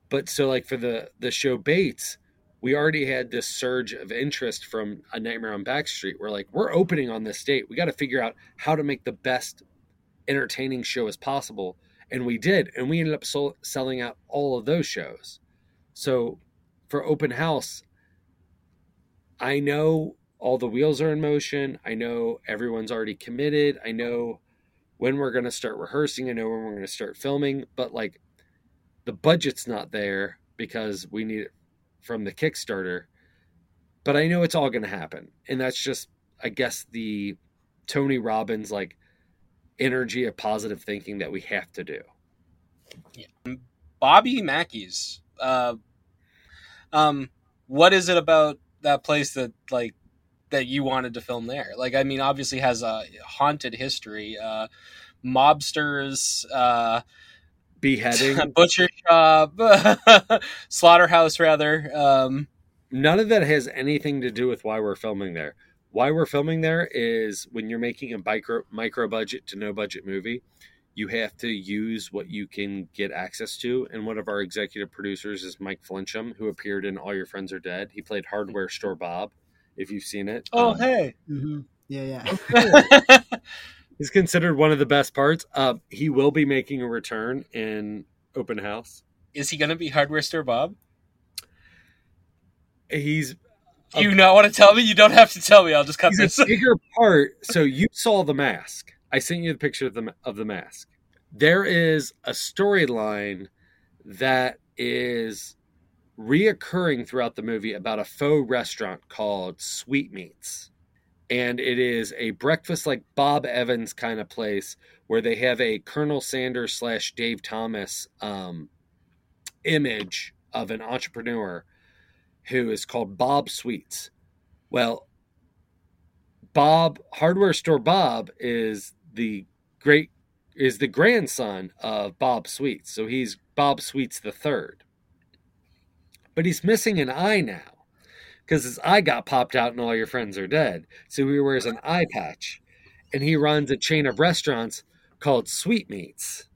But so like for the the show Bates, we already had this surge of interest from A Nightmare on Backstreet. We're like, we're opening on this date. We got to figure out how to make the best entertaining show as possible. And we did. And we ended up sol- selling out all of those shows. So for Open House, I know all the wheels are in motion. I know everyone's already committed. I know when we're going to start rehearsing. I know when we're going to start filming. But like, the budget's not there because we need it from the Kickstarter, but I know it's all going to happen. And that's just, I guess, the Tony Robbins like energy of positive thinking that we have to do. Yeah. Bobby Mackey's. Uh, um, what is it about that place that like that you wanted to film there? Like, I mean, obviously has a haunted history. Uh, mobsters, uh, beheading, <laughs> butcher shop, <laughs> slaughterhouse, rather. Um, None of that has anything to do with why we're filming there. Why we're filming there is when you're making a micro micro budget to no budget movie, you have to use what you can get access to. And one of our executive producers is Mike Flincham, who appeared in All Your Friends Are Dead. He played Hardware Store Bob, if you've seen it. Oh, um, hey. Mm-hmm. Yeah, yeah. <laughs> He's considered one of the best parts. Uh, he will be making a return in Open House. Is he going to be Hardware Store Bob? He's. You not want to tell me? You don't have to tell me. I'll just cut he's this. a bigger <laughs> part. So you saw the mask. I sent you the picture of the of the mask. There is a storyline that is reoccurring throughout the movie about a faux restaurant called Sweetmeats and it is a breakfast like Bob Evans kind of place where they have a Colonel Sanders slash Dave Thomas um, image of an entrepreneur who is called Bob Sweets. Well, Bob Hardware Store Bob is the great is the grandson of Bob Sweets, so he's Bob Sweets the third. But he's missing an eye now because his eye got popped out and all your friends are dead. So he wears an eye patch. And he runs a chain of restaurants called Sweetmeats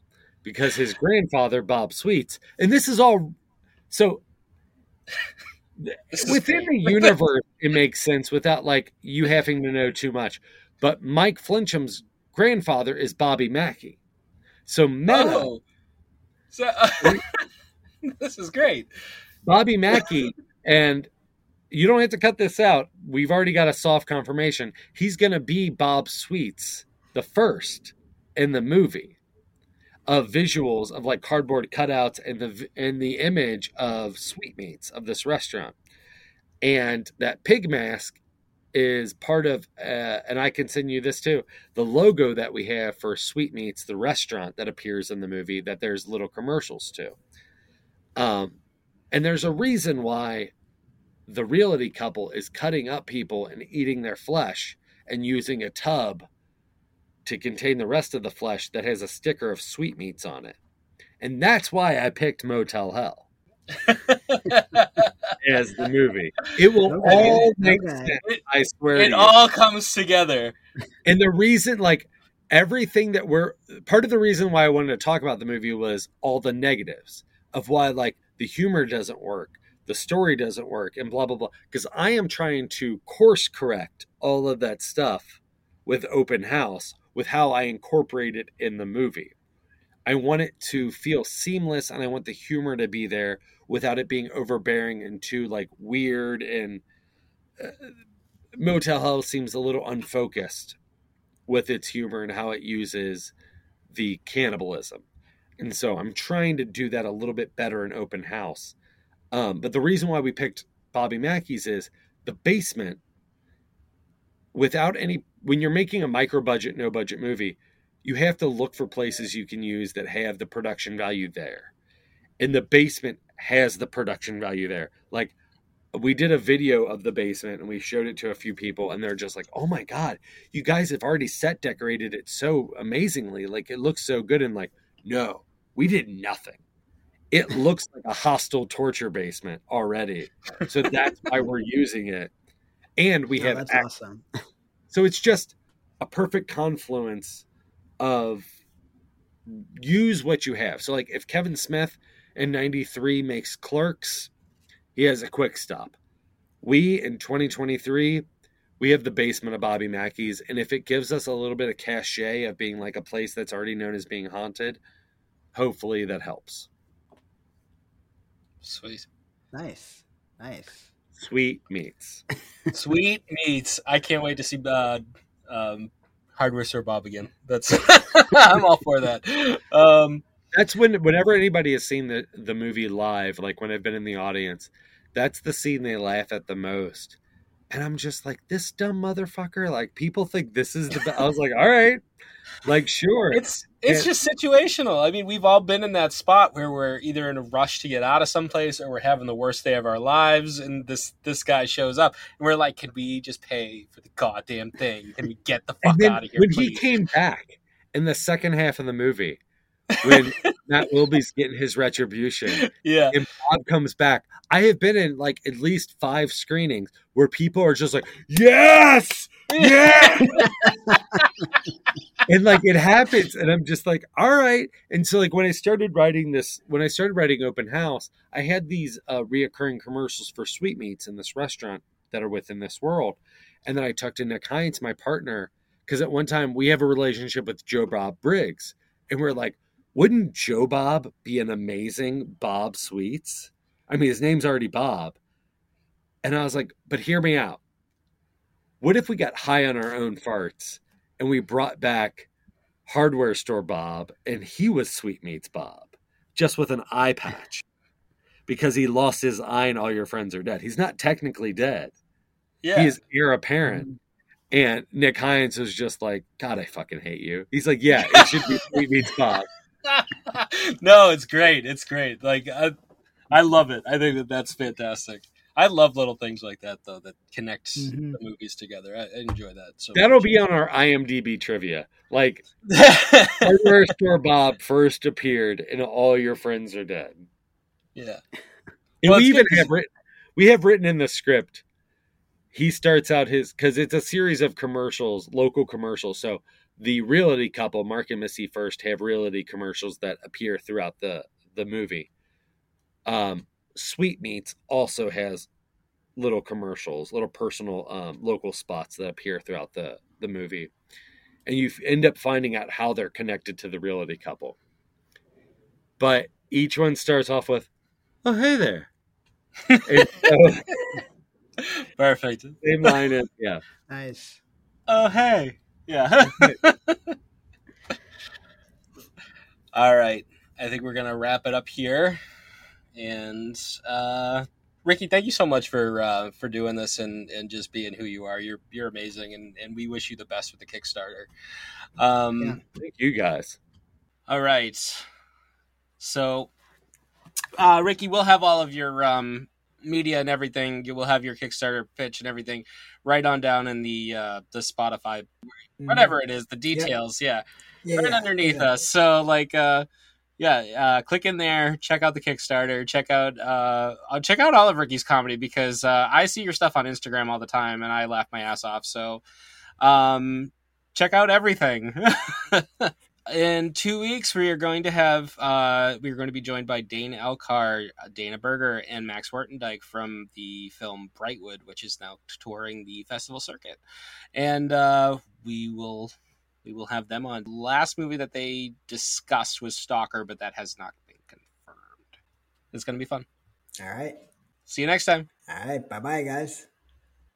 because his grandfather, Bob Sweets, and this is all so within the universe, it makes sense without like you having to know too much. But Mike Flincham's grandfather is Bobby Mackey. So meta. Oh. So <laughs> this is great. Bobby Mackey, and you don't have to cut this out. We've already got a soft confirmation. He's going to be Bob Sweets, the first in the movie of visuals of like cardboard cutouts and the and the image of sweetmeats of this restaurant. And that pig mask is part of, uh, and I can send you this too, the logo that we have for Sweetmeats, the restaurant that appears in the movie, that there's little commercials to. Um, and there's a reason why the realty couple is cutting up people and eating their flesh and using a tub to contain the rest of the flesh that has a sticker of sweetmeats on it. And that's why I picked Motel Hell <laughs> as the movie. It will Okay, all make okay. sense. I swear. It to you. all comes together. And the reason, like everything that we're part of the reason why I wanted to talk about the movie was all the negatives of why, like, the humor doesn't work, the story doesn't work, and blah, blah, blah. Because I am trying to course correct all of that stuff with Open House, with how I incorporate it in the movie. I want it to feel seamless and I want the humor to be there without it being overbearing and too like weird and uh, Motel Hell seems a little unfocused with its humor and how it uses the cannibalism. And so I'm trying to do that a little bit better in Open House. Um, but the reason why we picked Bobby Mackey's is the basement, without any, when you're making a micro budget, no budget movie, you have to look for places you can use that have the production value there. And the basement has the production value there. Like, we did a video of the basement and we showed it to a few people and they're just like oh my god you guys have already set decorated it so amazingly like it looks so good and like no we did nothing it looks like a Hostel torture basement already so that's why we're <laughs> using it and we Oh, have that's act- awesome. so it's just a perfect confluence of use what you have so like if kevin smith in 93 makes clerks he has a quick stop. We in 2023, we have the basement of Bobby Mackey's, and if it gives us a little bit of cachet of being like a place that's already known as being haunted, hopefully that helps. Sweet. Nice, nice. Sweet meats. <laughs> Sweet meats. I can't wait to see uh, um, Hardware Store Bob again. That's <laughs> <laughs> I'm all for that. Um, That's when whenever anybody has seen the the movie live, like when I've been in the audience, that's the scene they laugh at the most. And I'm just like, this dumb motherfucker. Like people think this is the. Be-. I was like, all right, like sure. it's it's Yeah. just situational. I mean, we've all been in that spot where we're either in a rush to get out of someplace or we're having the worst day of our lives, and this this guy shows up, and we're like, "Can we just pay for the goddamn thing? Can we get the fuck out of here?" when he came back in the second half of the movie, when <laughs> Matt Wilby's getting his retribution, yeah, and Bob comes back. I have been in like at least five screenings where people are just like, "Yes, yeah," <laughs> and like it happens, and I'm just like, "All right." And so like when I started writing this, when I started writing Open House, I had these uh, reoccurring commercials for sweetmeats in this restaurant that are within this world, and then I talked to Nick Hines, my partner, because at one time we have a relationship with Joe Bob Briggs, and we're like, wouldn't Joe Bob be an amazing Bob Sweets? I mean, his name's already Bob. And I was like, but hear me out. What if we got high on our own farts and we brought back hardware store Bob and he was Sweetmeats Bob, just with an eye patch because he lost his eye and all your friends are dead. He's not technically dead. yeah. He is heir apparent. And Nick Hines was just like, God, I fucking hate you. He's like, Yeah, it should be Sweetmeats Bob. No, it's great. It's great. Like I, I love it. I think that that's fantastic. I love little things like that though that connects Mhm. the movies together. I, I enjoy that. So That'll much. be on our IMDb trivia. Like <laughs> hardware store Bob first appeared and all your friends are dead. yeah. And Well, we even good have written we have written in the script. He starts out his because it's a series of commercials, local commercials. So the realty couple, Mark and Missy First, have realty commercials that appear throughout the the movie. Um, Sweetmeats also has little commercials, little personal um, local spots that appear throughout the the movie, and you end up finding out how they're connected to the realty couple. But each one starts off with, "Oh, hey there." So, Perfect. <laughs> same line as yeah. Nice. Oh, hey. Yeah. <laughs> All right. I think we're going to wrap it up here. And uh, Ricky, thank you so much for uh, for doing this and, and just being who you are. You're you're amazing, and, and we wish you the best with the Kickstarter. Um, Yeah. Thank you guys. All right. So, uh, Ricky, we'll have all of your um, media and everything. You will have your Kickstarter pitch and everything right on down in the uh, the Spotify, whatever it is, the details. Yeah, Yeah, right yeah, underneath yeah. us. So, like, uh, yeah, uh, click in there, check out the Kickstarter, check out uh, uh, check out all of Ricky's comedy because uh, I see your stuff on Instagram all the time and I laugh my ass off. So, um, check out everything. <laughs> In two weeks, we are going to have uh, we are going to be joined by Dane Elcar, Dana Berger, and Max Woertendyke from the film Brightwood, which is now touring the festival circuit, and uh, we will we will have them on. Last movie that they discussed was Stalker, but that has not been confirmed. It's going to be fun. All right. See you next time. All right. Bye bye, guys.